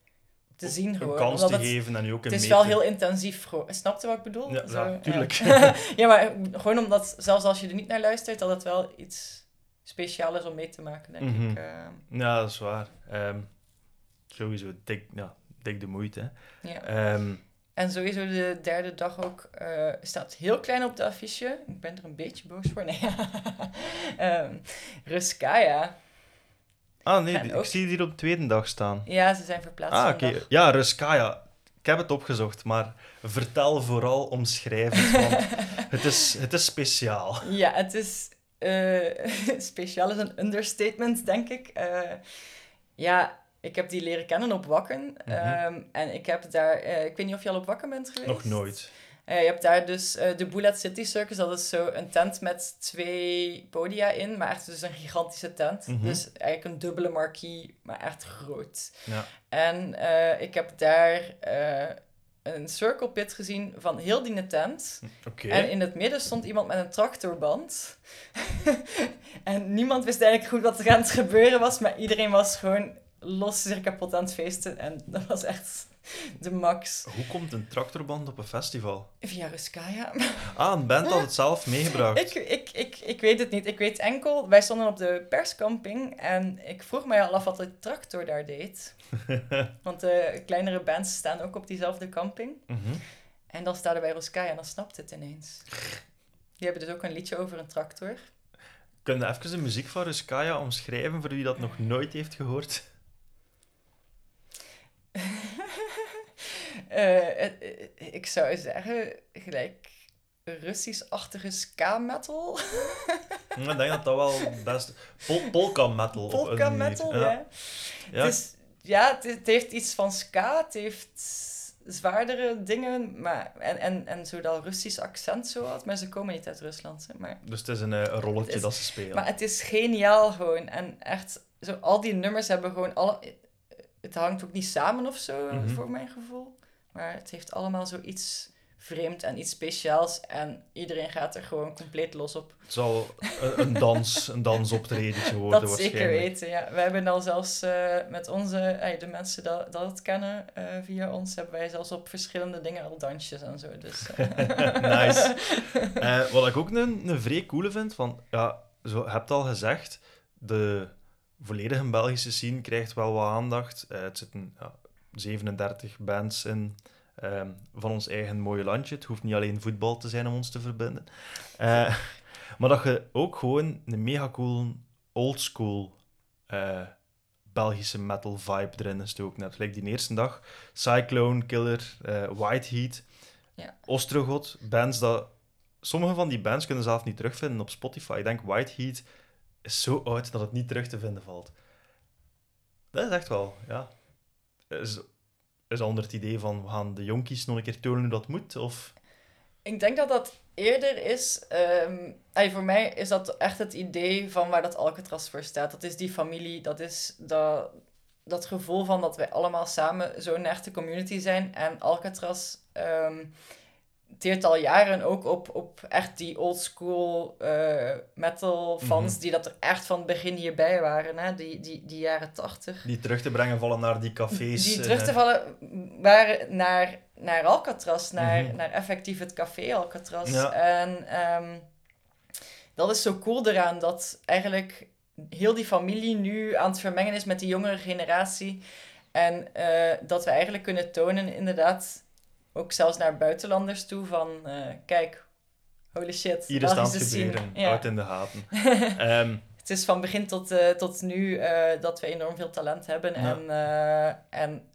te zien Een gewoon. kans Omdat te het, geven en je ook het een is mee wel heel intensief. Snap je wat ik bedoel? Ja, Zo, ja, tuurlijk. Ja. ja, maar gewoon omdat, zelfs als je er niet naar luistert, dat het wel iets speciaals is om mee te maken, denk Mhm. ik. eh. Ja, dat is waar. Ehm, sowieso dik, ja, dik de moeite. ja. Ehm, En sowieso de derde dag ook eh, staat heel klein op de affiche. Ik ben er een beetje boos voor. Nee. Ehm, Ruskaya. ah, nee, En die- ook- ik zie die hier op de tweede dag staan. Ja, ze zijn verplaatst Ah, oké. Ja, Ruskaya. Ik heb het opgezocht, maar vertel vooral omschrijvend, want het is, het is speciaal. Ja, het is eh, speciaal is een understatement, denk ik. Eh, ja, ik heb die leren kennen op Wakken. Mhm. Ehm, en ik heb daar... eh, ik weet niet of je al op Wakken bent geweest? Nog nooit. Eh, je hebt daar dus eh, de Bullet City Circus. Dat is zo een tent met twee podia in. Maar echt dus een gigantische tent. Mhm. Dus eigenlijk een dubbele marquee, maar echt groot. Ja. En ik heb daar een circle pit gezien van heel die tent. Oké. En in het midden stond iemand met een tractorband. en niemand wist eigenlijk goed wat er aan het gebeuren was. Maar iedereen was gewoon los zich kapot aan het feesten. En dat was echt de max. Hoe komt een tractorband op een festival? Via Ruskaya. Ah, een band had het zelf meegebracht. Ik, ik, ik, ik weet het niet. Ik weet enkel, wij stonden op de perscamping en ik vroeg mij al af wat de tractor daar deed. Want de kleinere bands staan ook op diezelfde camping. Mhm. En dan staan we bij Roskaya en dan snapt het ineens. Die hebben dus ook een liedje over een tractor. Kun je even de muziek van Ruskaya omschrijven voor wie dat nog nooit heeft gehoord? Eh, eh, ik zou zeggen, gelijk Russisch-achtige ska-metal. ik denk dat dat wel best... Pol polka metal. op een Polka manier. metal, Ja. ja. Ja. Het, is, ja het, het heeft iets van ska, het heeft zwaardere dingen, maar, en, en, en zo dat Russisch accent zo had, maar ze komen niet uit Rusland. hè, Maar, Dus het is een, eh, rolletje is- dat ze spelen. maar het is geniaal gewoon. En echt, zo, al die nummers hebben gewoon alle... Het hangt ook niet samen of zo, Mhm. voor mijn gevoel. Maar het heeft allemaal zoiets vreemd en iets speciaals. En iedereen gaat er gewoon compleet los op. Het zal een, dans, een dansoptredentje worden dat zeker weten, ja. We hebben al zelfs eh, met onze, de mensen dat, dat het kennen eh, via ons, hebben wij zelfs op verschillende dingen al dansjes en zo. Dus, eh. nice. Wat ik ook een, een vrij coole vind, van, ja, zo, je hebt al gezegd, de volledige Belgische scene krijgt wel wat aandacht. Eh, het zitten ja, 37 bands in ehm, van ons eigen mooie landje. Het hoeft niet alleen voetbal te zijn om ons te verbinden. Eh, maar dat je ook gewoon een mega cool oldschool eh Belgische metal vibe erin gestoken hebt. Like die eerste dag, Cyclone, Killer, White Heat, Ja. Ostrogot, bands dat... Sommige van die bands kunnen zelf niet terugvinden op Spotify. Ik denk White Heat is zo oud dat het niet terug te vinden valt. Dat is echt wel, ja. Is, is onder het idee van, we gaan de jonkies nog een keer tonen hoe dat moet? Of... Ik denk dat dat eerder is. ey, voor mij is dat echt het idee van waar dat Alcatraz voor staat. Dat is die familie, dat is dat, dat gevoel van dat wij allemaal samen zo'n echte community zijn. En Alcatraz ehm teert al jaren ook op, op echt die oldschool eh metal fans Mhm. die dat er echt van het begin hierbij waren. Hè? Die, die, die jaren tachtig. Die terug te brengen vallen naar die cafés. Die en, terug te eh, vallen waren naar, naar Alcatraz, naar, Mhm. naar effectief het café Alcatraz. Ja. En ehm, dat is zo cool eraan, dat eigenlijk heel die familie nu aan het vermengen is met die jongere generatie. En eh, dat we eigenlijk kunnen tonen, inderdaad, ook zelfs naar buitenlanders toe, van eh, kijk, holy shit, Hier is het gebeuren, Ja. uit in de gaten. Ehm, Het is van begin tot, eh, tot nu eh, dat we enorm veel talent hebben. Ja. En, en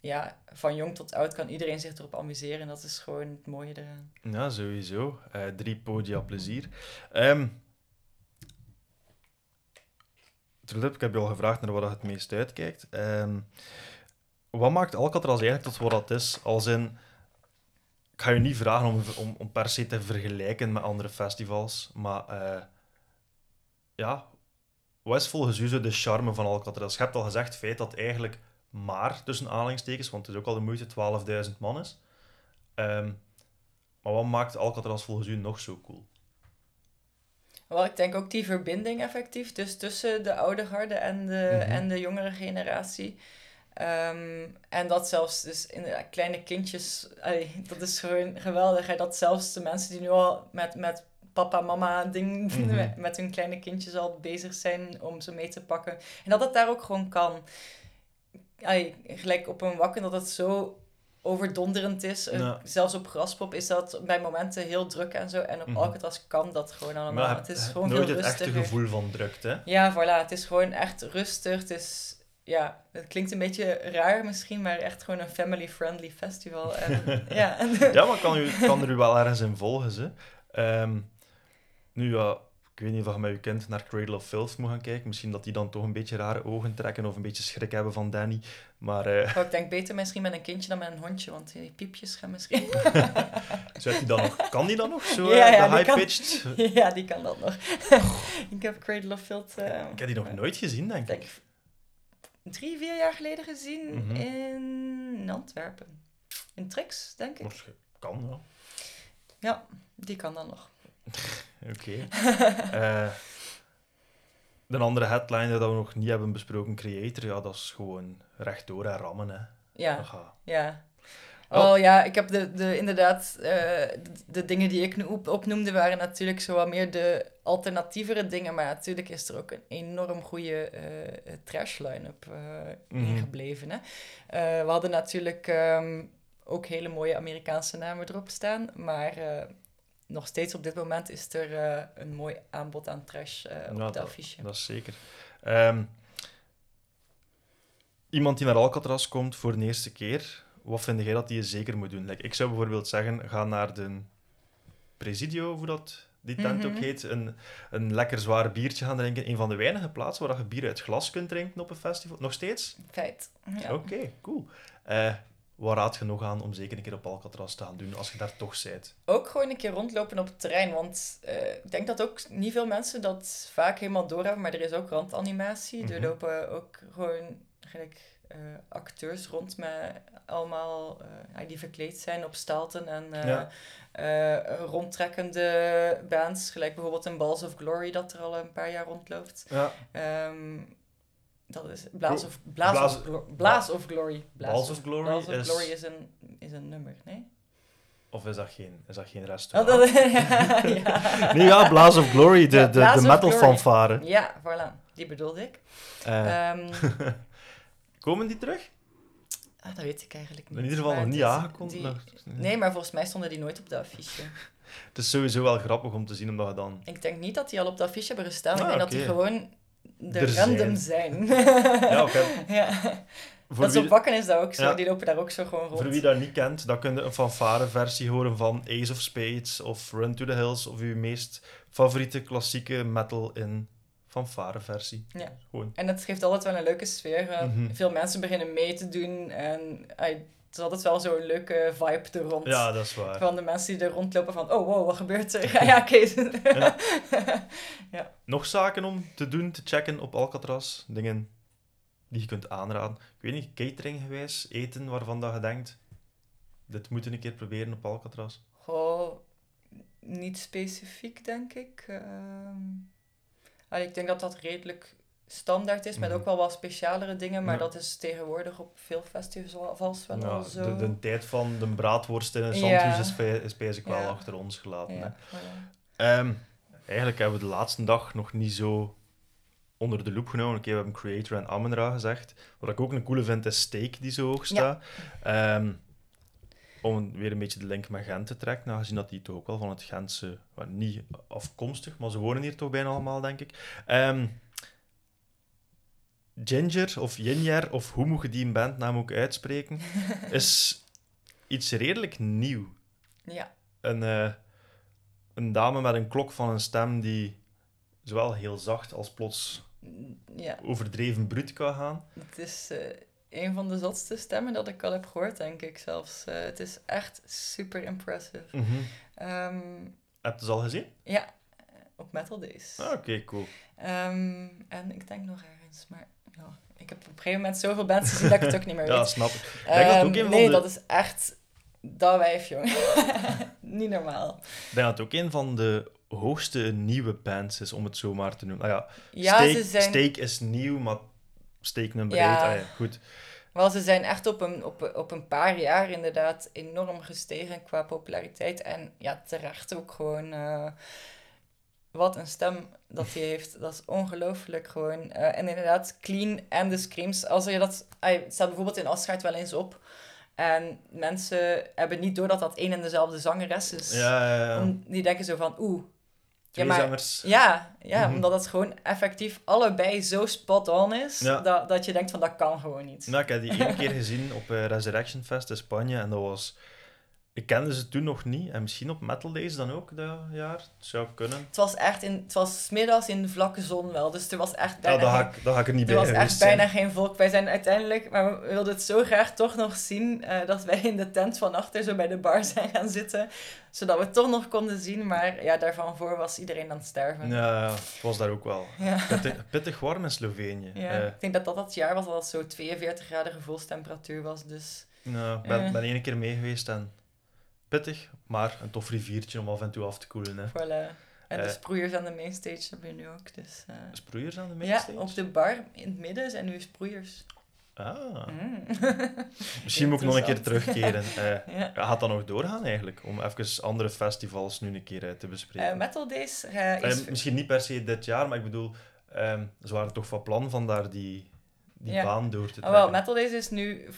ja, van jong tot oud kan iedereen zich erop amuseren. Dat is gewoon het mooie eraan. Ja, sowieso. Drie podia plezier. Tulip, ik heb je al gevraagd naar wat het meest uitkijkt. Ehm, wat maakt Alcatraz eigenlijk tot wat dat is? Als in, ik ga je niet vragen om, om, om per se te vergelijken met andere festivals, maar eh, ja, wat is volgens u zo de charme van Alcatraz? Je hebt al gezegd, het feit dat eigenlijk maar, tussen aanhalingstekens, want het is ook al de moeite, 12.000 man is. Ehm, maar wat maakt Alcatraz volgens u nog zo cool? Wel, ik denk ook die verbinding effectief, dus tussen de oude garde en de, Mhm. en de jongere generatie. Ehm, en dat zelfs dus in de kleine kindjes, allee, dat is gewoon geweldig. Hè? Dat zelfs de mensen die nu al met, met papa, mama ding Mhm. met, met hun kleine kindjes al bezig zijn om ze mee te pakken. En dat het daar ook gewoon kan. Allee, gelijk op een wakken dat het zo overdonderend is. Ja. Zelfs op Graspop is dat bij momenten heel druk en zo. En op Mhm. Alcatraz kan dat gewoon allemaal. Maar het is gewoon nooit veel het echte gevoel van drukte. hè? Ja, voilà. Het is gewoon echt rustig. Het is, ja, het klinkt een beetje raar misschien, maar echt gewoon een family-friendly festival. En, ja. Ja, maar kan, u, kan er u wel ergens in volgen. Ze. Ehm, nu, ja, ik weet niet of je met je kind naar Cradle of Filth moet gaan kijken. Misschien dat die dan toch een beetje rare ogen trekken of een beetje schrik hebben van Danny. Maar eh, Oh, ik denk beter misschien met een kindje dan met een hondje, want die piepjes gaan misschien... zet die dan nog, kan die dan nog zo Ja, eh, ja, high-pitched? ja, die kan dat nog. ik heb Cradle of Filth... eh, Ik heb die nog nooit gezien, denk ik ik. denk drie, vier jaar geleden gezien Mhm. in Antwerpen. In Trix, denk ik. Waarsch- Kan, ja. Ja, die kan dan nog. Oké. Eh, De andere headliner dat we nog niet hebben besproken, Creator, ja, dat is gewoon rechtdoor en rammen. Hè. Ja, ja. Oh. Oh ja, ik heb de, de, inderdaad, eh, de, de dingen die ik nu op, opnoemde waren natuurlijk zo wat meer de alternatievere dingen, maar natuurlijk is er ook een enorm goede eh, trash line-up Mhm. ingebleven. Hè? We hadden natuurlijk ehm, ook hele mooie Amerikaanse namen erop staan, maar nog steeds op dit moment is er een mooi aanbod aan trash op de dat- affiche. Dat is zeker. Ehm, iemand die naar Alcatraz komt voor de eerste keer, wat vind jij dat hij zeker moet doen? Like, ik zou bijvoorbeeld zeggen, ga naar de Presidio, hoe dat die tent ook Mhm. heet, een, een lekker zwaar biertje gaan drinken. Een van de weinige plaatsen waar je bier uit glas kunt drinken op een festival. Nog steeds? Feit. Ja. Oké, cool. Eh waar raad je nog aan om zeker een keer op Alcatraz te gaan doen, als je daar toch bent? Ook gewoon een keer rondlopen op het terrein, want eh, ik denk dat ook niet veel mensen dat vaak helemaal doorhebben, maar er is ook randanimatie. Er Mhm. lopen ook gewoon acteurs rond met allemaal eh, die verkleed zijn op stalten en eh, Ja. eh, rondtrekkende bands, gelijk bijvoorbeeld een Balls of Glory dat er al een paar jaar rondloopt. Ja. Ehm, dat is Blaas Oh, of, Blaas Blaas- of, Glo- Blaas of Glory. Balls of Glory Blaas of is- Glory is een, is een nummer, nee? Of is dat geen, is dat geen Oh, restaurant? dat, ja. Nee, ja, Blaze of Glory, de, Ja, de, de metal Glory. fanfare. Ja, voilà. Die bedoelde ik. Eh, Ehm, komen die terug? ah, dat weet ik eigenlijk niet. In ieder geval nog niet aangekondigd. die-. Nee, maar volgens mij stonden die nooit op de affiche. Het is sowieso wel grappig om te zien, omdat je dan... Ik denk niet dat die al op de affiche hebben gestaan. ik Ah, denk dat die gewoon de Er random zijn. Ja, oké. ja. Voor, Dat wie, bakken is dat ook zo. Ja. Die lopen daar ook zo gewoon rond. voor wie dat niet kent, dan kun je een fanfare-versie horen van Ace of Spades of Run to the Hills of uw meest favoriete klassieke metal in fanfare-versie. Ja. Gewoon. En het geeft altijd wel een leuke sfeer. eh, Mhm. Veel mensen beginnen mee te doen. En het is altijd wel zo'n leuke vibe er rond. Ja, dat is waar. Van de mensen die er rondlopen van, oh wow, wat gebeurt er? Ja, ja oké. Nog zaken om te doen, te checken op Alcatraz? Dingen die je kunt aanraden? Ik weet niet, catering gewijs, eten waarvan dat je denkt, dit moeten we een keer proberen op Alcatraz. Goh, niet specifiek, denk ik. Ehm, ik denk dat dat redelijk standaard is, met Mhm. ook wel wat specialere dingen, maar Ja. dat is tegenwoordig op veel festivals wel Ja, zo. de, de tijd van de braadworst in een sandwich is, basically wel achter ons gelaten. hè. Ehm, eigenlijk hebben we de laatste dag nog niet zo onder de loep genomen. Oké, we hebben Creator en Amenra gezegd. Wat ik ook een coole vind, is Steak, die zo hoog staat. Ehm, om weer een beetje de link met Gent te trekken, nou, gezien dat die toch ook wel van het Gentse, well, niet afkomstig, maar ze wonen hier toch bijna allemaal, denk ik. Ehm, Ginger, of Ginger, of hoe moet je die bandnaam ook uitspreken, is iets redelijk nieuw ja, een, eh, een dame met een klok van een stem die zowel heel zacht als plots ja. overdreven bruut kan gaan. Het is eh, een van de zotste stemmen dat ik al heb gehoord, denk ik zelfs. Eh, het is echt super impressive. Ehm, Heb je ze al gezien? ja, op Metal Days. Ah, Oké, cool. Ehm, en ik denk nog ergens, maar ja, ik heb op een gegeven moment zoveel bands gezien dat ik het ook niet meer Ja, weet. snap ik. Ik denk dat het ook Ehm, een van nee, de- dat is echt dat wijf, jong. niet normaal. Ik denk dat het ook een van de hoogste nieuwe bands is, om het zo maar te noemen. Ah, ja, Ja, Steak, zijn, Steak is nieuw, maar Steak nummer Ja. 8, ah, ja, goed. Wel, ze zijn echt op een, op, op een paar jaar inderdaad enorm gestegen qua populariteit. En ja, terecht ook gewoon... eh, wat een stem dat hij heeft, dat is ongelooflijk gewoon. Eh, en inderdaad, clean en de screams. Als je dat, het staat bijvoorbeeld in Afscheid wel eens op. En mensen hebben niet door dat dat één en dezelfde zangeres is. Ja, ja, ja. Om- die denken zo van, oeh. Twee maar- zangers. Ja, ja Mhm. omdat het gewoon effectief allebei zo spot on is, Ja. dat, dat je denkt van, dat kan gewoon niet. Nou, ik heb die één keer gezien op eh, Resurrection Fest in Spanje en dat was... Ik kende ze toen nog niet en misschien op Metal Days dan ook dat jaar. Het zou kunnen. Het was echt in, het was middags in de vlakke zon wel, dus er was echt Ja, bijna daar geen- ga ik, daar ga ik er niet Er bij was geweest echt zijn. bijna geen volk. Wij zijn uiteindelijk, maar we wilden het zo graag toch nog zien, eh, dat wij in de tent van achter zo bij de bar zijn gaan zitten, zodat we het toch nog konden zien. Maar ja, daarvan voor was iedereen aan het sterven. Ja, het was daar ook wel. Ja. Pittig, pittig warm in Slovenië. Ja, Eh, ik denk dat dat dat jaar was dat het zo 42 graden gevoelstemperatuur was. Dus nou, ik ben, Eh. ben één keer mee geweest en pittig, maar een tof riviertje om af en toe af te koelen. Hè. voilà. En de Eh, sproeiers aan de mainstage hebben we nu ook. Dus, eh, Sproeiers aan de ja, mainstage? op de bar in het midden zijn nu sproeiers. Ah. Mm. Misschien moet ik nog een keer terugkeren. Eh, ja. gaat dat nog doorgaan eigenlijk? Om even andere festivals nu een keer te bespreken. Metal Days is... Misschien niet per se dit jaar, maar ik bedoel, ehm, ze waren toch van plan van daar die, die Ja. baan door te Ah, trekken. wel, Metal Days is nu...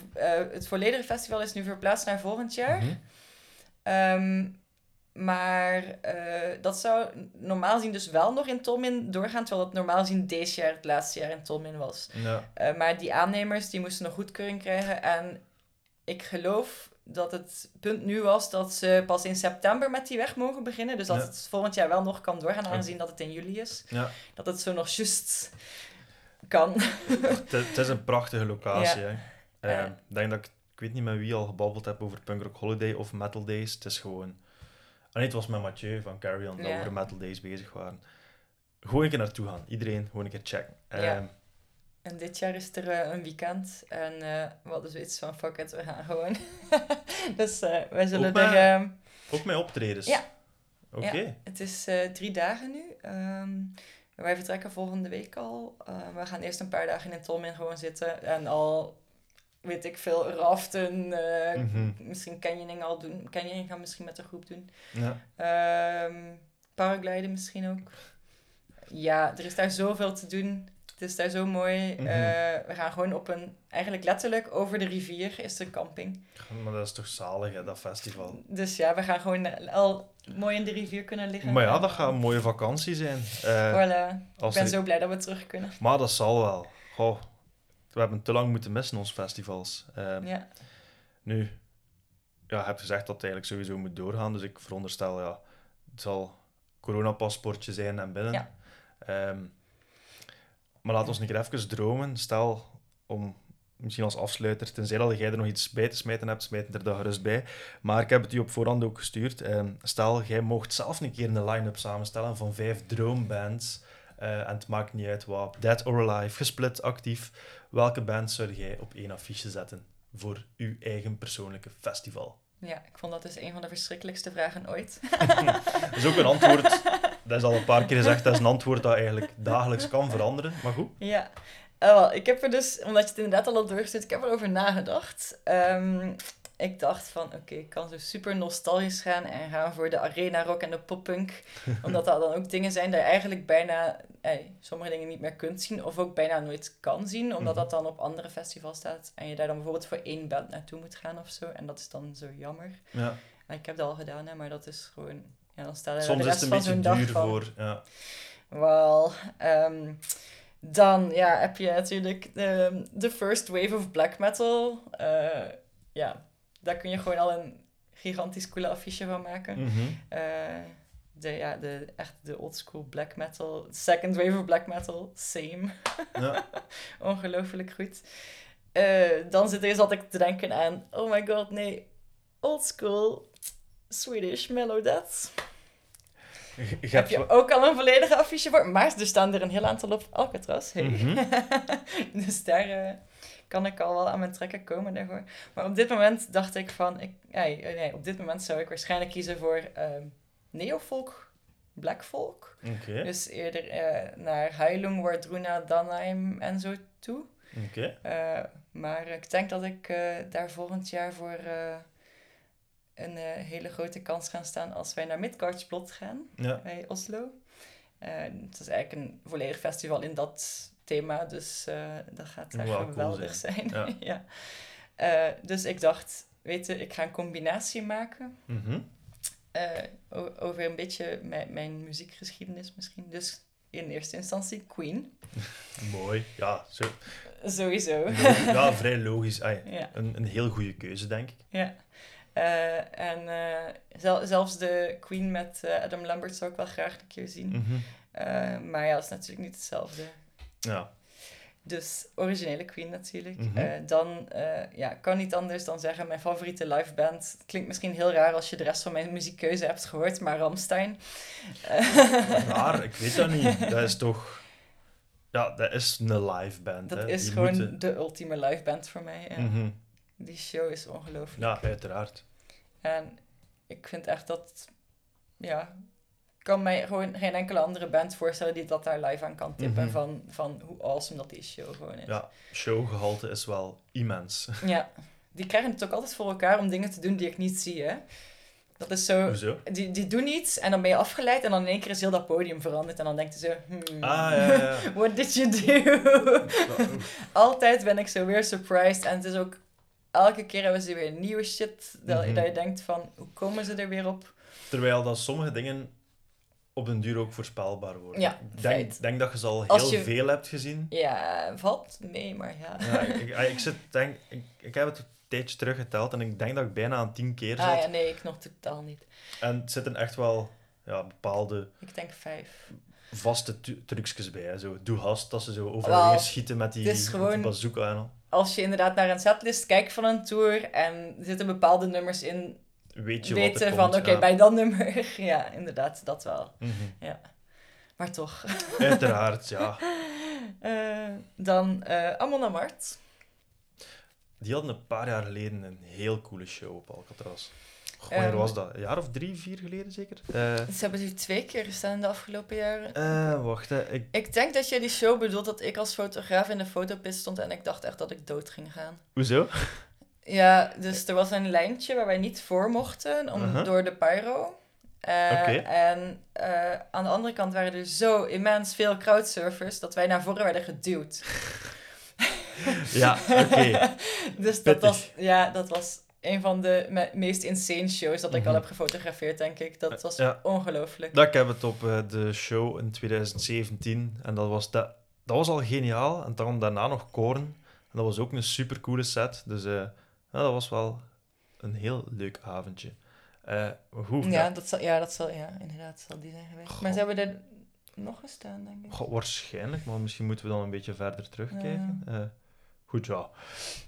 het volledige festival is nu verplaatst naar volgend jaar. Mhm. Ehm, maar eh, dat zou normaal gezien dus wel nog in Tolmin doorgaan, terwijl het normaal gezien deze jaar het laatste jaar in Tolmin was. Ja. Eh, maar die aannemers die moesten nog goedkeuring krijgen. En ik geloof dat het punt nu was dat ze pas in september met die weg mogen beginnen. Dus dat Ja. het volgend jaar wel nog kan doorgaan, aangezien dat het in juli is. Ja. Dat het zo nog juist kan. Het, het is een prachtige locatie. Ja. Hè. Eh. ik denk dat ik, ik weet niet met wie al gebabbeld heb over Punk Rock Holiday of Metal Days. Het is gewoon... Ah, nee, het was met Mathieu van Carry On dat we over Metal Days bezig waren. Gewoon een keer naartoe gaan. Iedereen gewoon een keer checken. Ehm, En dit jaar is er eh, een weekend. En eh we hadden zoiets van, fuck it, we gaan gewoon. dus eh, wij zullen Ook er... ehm, ook met optredens. Ja. Oké. Ja. Het is eh, drie dagen nu. Ehm, wij vertrekken volgende week al. We gaan eerst een paar dagen in Tolmin gewoon zitten. En al, weet ik veel, raften. eh, Mhm. Misschien canyoning al doen. Canyoning gaan misschien met de groep doen. Ja. Ehm paragliden misschien ook. Ja, er is daar zoveel te doen. Het is daar zo mooi. Mhm. Eh, we gaan gewoon op een... Eigenlijk letterlijk over de rivier is de camping. Maar dat is toch zalig, hè, dat festival. Dus ja, we gaan gewoon al mooi in de rivier kunnen liggen. Maar ja, dat gaat een mooie vakantie zijn. Eh, Voilà. Ik ben er- zo blij dat we terug kunnen. Maar dat zal wel. Goh, we hebben te lang moeten missen, ons festivals. Ehm, Ja. Nu, ja, je hebt gezegd dat het eigenlijk sowieso moet doorgaan. Dus ik veronderstel, ja, het zal coronapaspoortje zijn en binnen. Ja. Ehm, maar laat ons een keer even dromen. Stel, om misschien als afsluiter, tenzij dat jij er nog iets bij te smijten hebt, smijt er daar gerust bij. Maar ik heb het u op voorhand ook gestuurd. Ehm, stel, jij mocht zelf een keer een line-up samenstellen van vijf droombands. Eh, en het maakt niet uit wat, dead or alive, gesplit, actief. Welke band zou jij op één affiche zetten voor uw eigen persoonlijke festival? ja, ik vond dat dus een van de verschrikkelijkste vragen ooit. Dat is ook een antwoord, dat is al een paar keer gezegd, dat is een antwoord dat eigenlijk dagelijks kan veranderen. Maar goed. ja. Wel, ik heb er dus, omdat je het inderdaad al had doorgestuurd, ik heb erover nagedacht. Ehm, ik dacht van, oké, ik kan zo super nostalgisch gaan en gaan voor de arena rock en de poppunk. omdat dat dan ook dingen zijn die je eigenlijk bijna, eh, sommige dingen niet meer kunt zien of ook bijna nooit kan zien. Omdat Mhm. dat dan op andere festivals staat en je daar dan bijvoorbeeld voor één band naartoe moet gaan of zo. En dat is dan zo jammer. Ja. Maar ik heb dat al gedaan, hè, maar dat is gewoon... Ja, dan sta je Soms de is rest het een van beetje duur van... voor... Ja. Wel, ehm, dan ja, heb je natuurlijk de, de first wave of black metal. Eh, ja, daar kun je gewoon al een gigantisch coole affiche van maken. Eh, de, ja, de, echt de old school black metal. Second wave of black metal, same. ja. Ongelooflijk goed. Eh, dan zit er zat ik te denken aan, oh my god, nee, old school Swedish mellow death. Je, Heb je ook al een volledige affiche voor? Maar er staan er een heel aantal op Alcatraz. Hey. Mhm. dus daar eh, kan ik al wel aan mijn trekken komen daarvoor. Maar op dit moment dacht ik van... Ik, nee, nee, op dit moment zou ik waarschijnlijk kiezen voor ehm neofolk, blackfolk. Oké, Dus eerder eh, naar Heilung, Wardruna, Danheim en zo toe. oké. Eh, maar ik denk dat ik eh, daar volgend jaar voor een hele grote kans ga staan als wij naar Midgardsblot gaan Ja. bij Oslo. Het is eigenlijk een volledig festival in dat thema, dus eh, dat gaat echt cool geweldig zijn. Ja. ja. Eh, dus ik dacht, weet je, ik ga een combinatie maken Mhm. eh, over een beetje mijn, mijn muziekgeschiedenis misschien. Dus in eerste instantie Queen, Mooi. Ja, zo. sowieso. ja vrij logisch. Ja. een, een heel goede keuze, denk ik. Ja. En zel- zelfs de Queen met Adam Lambert zou ik wel graag een keer zien. Mhm. Maar ja, dat is natuurlijk niet hetzelfde. Ja. Dus originele Queen natuurlijk. Mhm. Eh, dan uh, ja, kan niet anders dan zeggen mijn favoriete liveband. Het klinkt misschien heel raar als je de rest van mijn muziekkeuze hebt gehoord, maar Ramstein. Raar, ik weet dat niet. Dat is toch... Ja, dat is een live band. Dat hè. is Die gewoon moeten- de ultieme liveband voor mij. Ja. Mhm. Die show is ongelooflijk. Ja, uiteraard. En ik vind echt dat, ja, kan mij gewoon geen enkele andere band voorstellen die dat daar live aan kan tippen. Mhm. van, van hoe awesome dat die show gewoon is. Ja, showgehalte is wel immens. Ja. Die krijgen het ook altijd voor elkaar om dingen te doen die ik niet zie, hè. Dat is zo... Hoezo? Die, die doen iets en dan ben je afgeleid en dan in één keer is heel dat podium veranderd. En dan denkt je zo... Hmm, Ah, ja, ja. What did you do? Altijd ben ik zo weer surprised. En het is ook... Elke keer hebben ze weer nieuwe shit. Dat, Mhm. dat je denkt van... Hoe komen ze er weer op? Terwijl dat sommige dingen op den duur ook voorspelbaar worden. Ja, Ik denk, denk dat je ze al heel je- veel hebt gezien. Ja, valt mee, maar ja. Ja, ik, ik, ik, zit, denk, ik, ik heb het een tijdje teruggeteld en ik denk dat ik bijna aan tien keer zat. Ah ja, nee, ik nog totaal niet. En het zitten echt wel ja, bepaalde Ik denk vijf. vaste trucjes bij. Hè. Zo, doe hast, dat ze zo overheen schieten met die, het is met gewoon- die bazooka en al. Als je inderdaad naar een setlist kijkt van een tour en er zitten bepaalde nummers in, Weet je wat er van oké, ja. bij dat nummer. Ja, inderdaad, dat wel. Mhm. Maar toch. Uiteraard, ja. Eh, dan eh Amon Amart. Die hadden een paar jaar geleden een heel coole show op Alcatraz. Goh, Ehm. wanneer was dat? Een jaar of drie, vier geleden zeker? Eh, Ze hebben hier twee keer gestaan in de afgelopen jaren. wacht, hè. Ik, Ik denk dat je die show bedoelt dat ik als fotograaf in de fotopit stond en ik dacht echt dat ik dood ging gaan. hoezo? Ja, dus er was een lijntje waar wij niet voor mochten om, door de pyro. Eh. En eh, aan de andere kant waren er zo immens veel crowdsurfers dat wij naar voren werden geduwd. Ja, oké. dus dat was, ja, dat was een van de me- meest insane shows dat ik al Mhm. heb gefotografeerd, denk ik. Dat was Ja. ongelooflijk. Dat ik heb het op eh, de show in 2017 en dat was, dat, dat was al geniaal. En dan daarna nog Korn. En dat was ook een super coole set. Dus eh, ja, dat was wel een heel leuk avondje. Eh, maar goed, Ja, ja. dat zal, ja, dat zal, ja, inderdaad, zal die zijn geweest. Maar ze hebben er nog gestaan, denk ik. Waarschijnlijk, maar misschien moeten we dan een beetje verder terugkijken. Eh, goed, ja.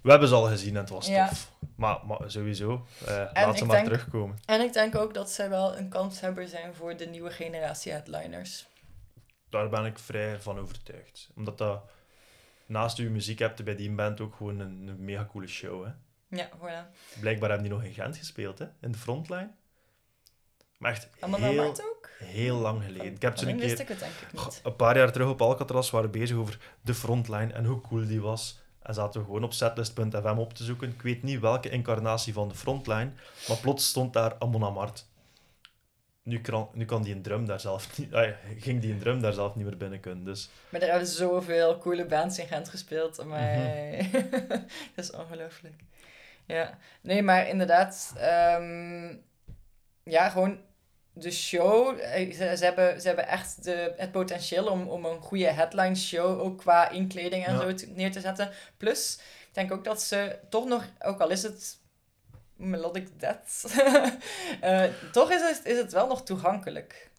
We hebben ze al gezien en het was Ja. tof. Maar, maar sowieso, eh, laat ze maar denk- terugkomen. En ik denk ook dat zij wel een kanshebber zijn voor de nieuwe generatie headliners. Daar ben ik vrij van overtuigd. Omdat dat naast je muziek hebt je bij die band ook gewoon een, een mega coole show. Hè? Ja, voilà. Blijkbaar hebben die nog in Gent gespeeld, hè? in de frontline. Maar echt heel, ook? heel lang geleden. Ik heb ze een keer, ik het denk ik Goh, niet. een paar jaar terug op Alcatraz waren we bezig over de frontline en hoe cool die was. En zaten we gewoon op setlist.fm op te zoeken. Ik weet niet welke incarnatie van de frontline, maar plots stond daar Amon Amart. Nu kan, nu kan die een drum daar zelf niet... ah ja, ging die een drum daar zelf niet meer binnen kunnen. Dus Maar er hebben zoveel coole bands in Gent gespeeld. Maar Mhm. dat is ongelooflijk. Ja, nee, maar inderdaad, ehm, ja, gewoon de show. eh, Ze, ze, hebben, ze hebben echt de, het potentieel om, om een goede headline show, ook qua inkleding en Ja. zo, te- neer te zetten. Plus, ik denk ook dat ze toch nog, ook al is het melodic death, eh, toch is het, is het wel nog toegankelijk,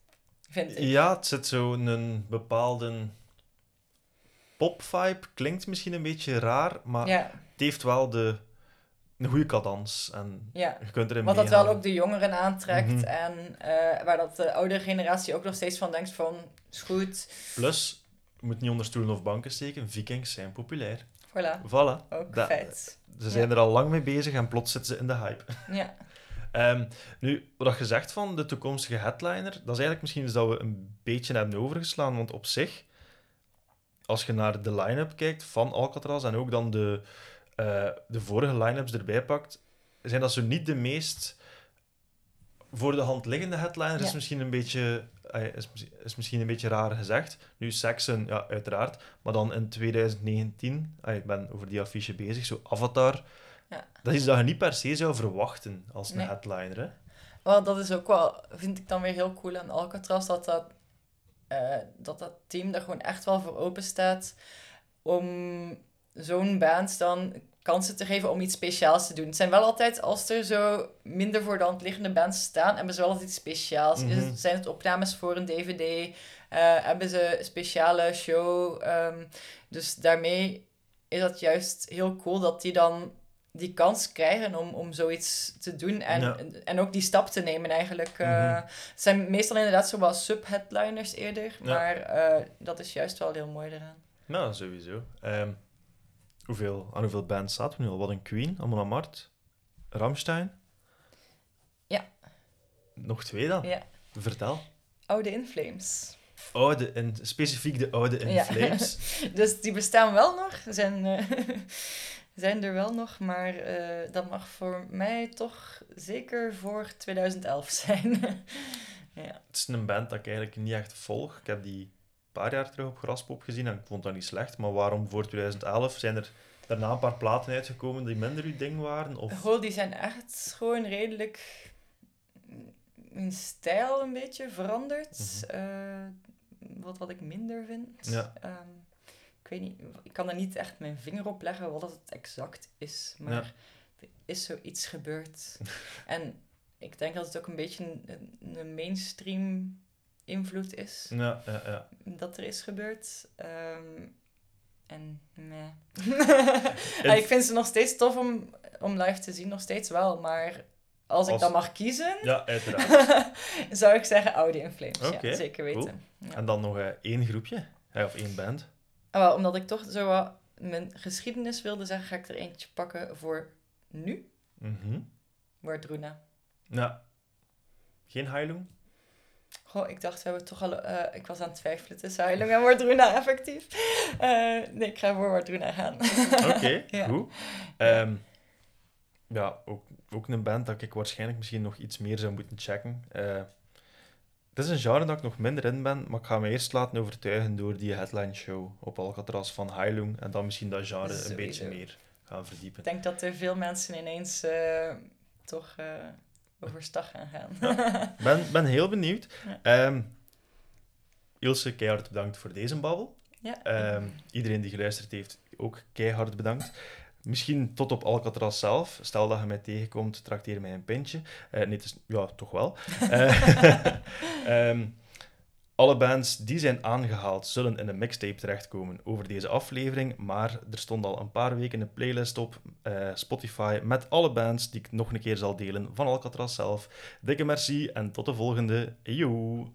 vind ik. ja, het zit een bepaalde pop-vibe. Klinkt misschien een beetje raar, maar Ja, het heeft wel de, een goede cadans. En ja. je kunt erin Wat dat wel ook de jongeren aantrekt Mhm. en eh, waar dat de oudere generatie ook nog steeds van denkt van, is goed, Plus, je moet niet onder stoelen of banken steken, vikings zijn populair. voilà, Voilà. ook feit. Ze zijn er al lang mee bezig en plots zitten ze in de hype. Ja, Ehm, nu, wat je zegt van de toekomstige headliner, dat is eigenlijk misschien iets dat we een beetje hebben overgeslaan, want op zich, als je naar de line-up kijkt van Alcatraz en ook dan de, eh, de vorige line-ups erbij pakt, zijn dat zo niet de meest voor de hand liggende headliner. Is misschien een beetje is, is misschien een beetje raar gezegd. Nu Saxon, ja, uiteraard, maar dan in 2019, ah, ik ben over die affiche bezig, zo Avatar. Ja. Dat is iets dat je niet per se zou verwachten als een Nee. headliner. Hè? wel, dat is ook wel, vind ik dan weer heel cool aan Alcatraz, dat dat, eh, dat dat team er gewoon echt wel voor open staat om zo'n band dan kansen te geven om iets speciaals te doen. Het zijn wel altijd, als er zo minder voor de hand liggende bands staan, hebben ze wel altijd iets speciaals. Is Mhm. zijn het opnames voor een dvd? eh, hebben ze een speciale show? ehm, dus daarmee is dat juist heel cool dat die dan die kans krijgen om, om zoiets te doen en, Ja. en ook die stap te nemen eigenlijk. Mhm. Het zijn meestal inderdaad zo wel sub-headliners eerder, Ja. maar eh, dat is juist wel heel mooi eraan. Nou, sowieso. Ehm, hoeveel, aan hoeveel bands zaten we nu al? Wat een Queen, Amon Amart, Ramstein. Ja. Nog twee dan? Ja. Vertel. Oude In Flames. Oude in, specifiek de oude In Ja. Flames. Dus die bestaan wel nog, zijn, eh, zijn er wel nog, maar eh, dat mag voor mij toch zeker voor 2011 zijn. ja. Het is een band dat ik eigenlijk niet echt volg. Ik heb die paar jaar terug op Graspop gezien en ik vond dat niet slecht. Maar waarom voor 2011? Zijn er daarna een paar platen uitgekomen die minder uw ding waren? Of... Goh, die zijn echt gewoon redelijk in stijl een beetje veranderd. Eh, wat, wat ik minder vind. Ja. Ehm, ik weet niet, ik kan er niet echt mijn vinger op leggen wat het exact is. Maar Ja. er is zoiets gebeurd. en ik denk dat het ook een beetje een, een mainstream invloed is Ja, ja, ja. dat er is gebeurd. Ehm, en nee. Ja, ik vind ze nog steeds tof om, om live te zien, nog steeds wel. Maar als ik dan mag kiezen, ja uiteraard. zou ik zeggen Audi in Flames. Ja, zeker weten. cool. En dan nog eh, één groepje, of één band. Ah, wel, omdat ik toch zo wat mijn geschiedenis wilde zeggen, ga ik er eentje pakken voor nu. Mhm. Wardruna. Ja. Geen Heilung? Goh, ik dacht, we hebben toch al... eh, ik was aan het twijfelen tussen Heilung en Wardruna, effectief. Eh, nee, ik ga voor Wardruna gaan. Oké, Ja. goed. Ehm, ja, ook, ook een band dat ik waarschijnlijk misschien nog iets meer zou moeten checken. Eh, het is een genre dat ik nog minder in ben, maar ik ga me eerst laten overtuigen door die headline show op Alcatraz van Heilung en dan misschien dat genre een beetje meer gaan verdiepen. Ik denk dat er veel mensen ineens toch overstag gaan gaan. Ik ben, ben heel benieuwd. Ja. Ehm, Ilse, keihard bedankt voor deze babbel. ja. Ehm, iedereen die geluisterd heeft, ook keihard bedankt. Misschien tot op Alcatraz zelf. Stel dat je mij tegenkomt, trakteer mij een pintje. Eh nee, is, ja, toch wel. Eh, ehm, alle bands die zijn aangehaald zullen in een mixtape terechtkomen over deze aflevering. Maar er stond al een paar weken een playlist op eh, Spotify met alle bands die ik nog een keer zal delen van Alcatraz zelf. Dikke merci en tot de volgende. Yo!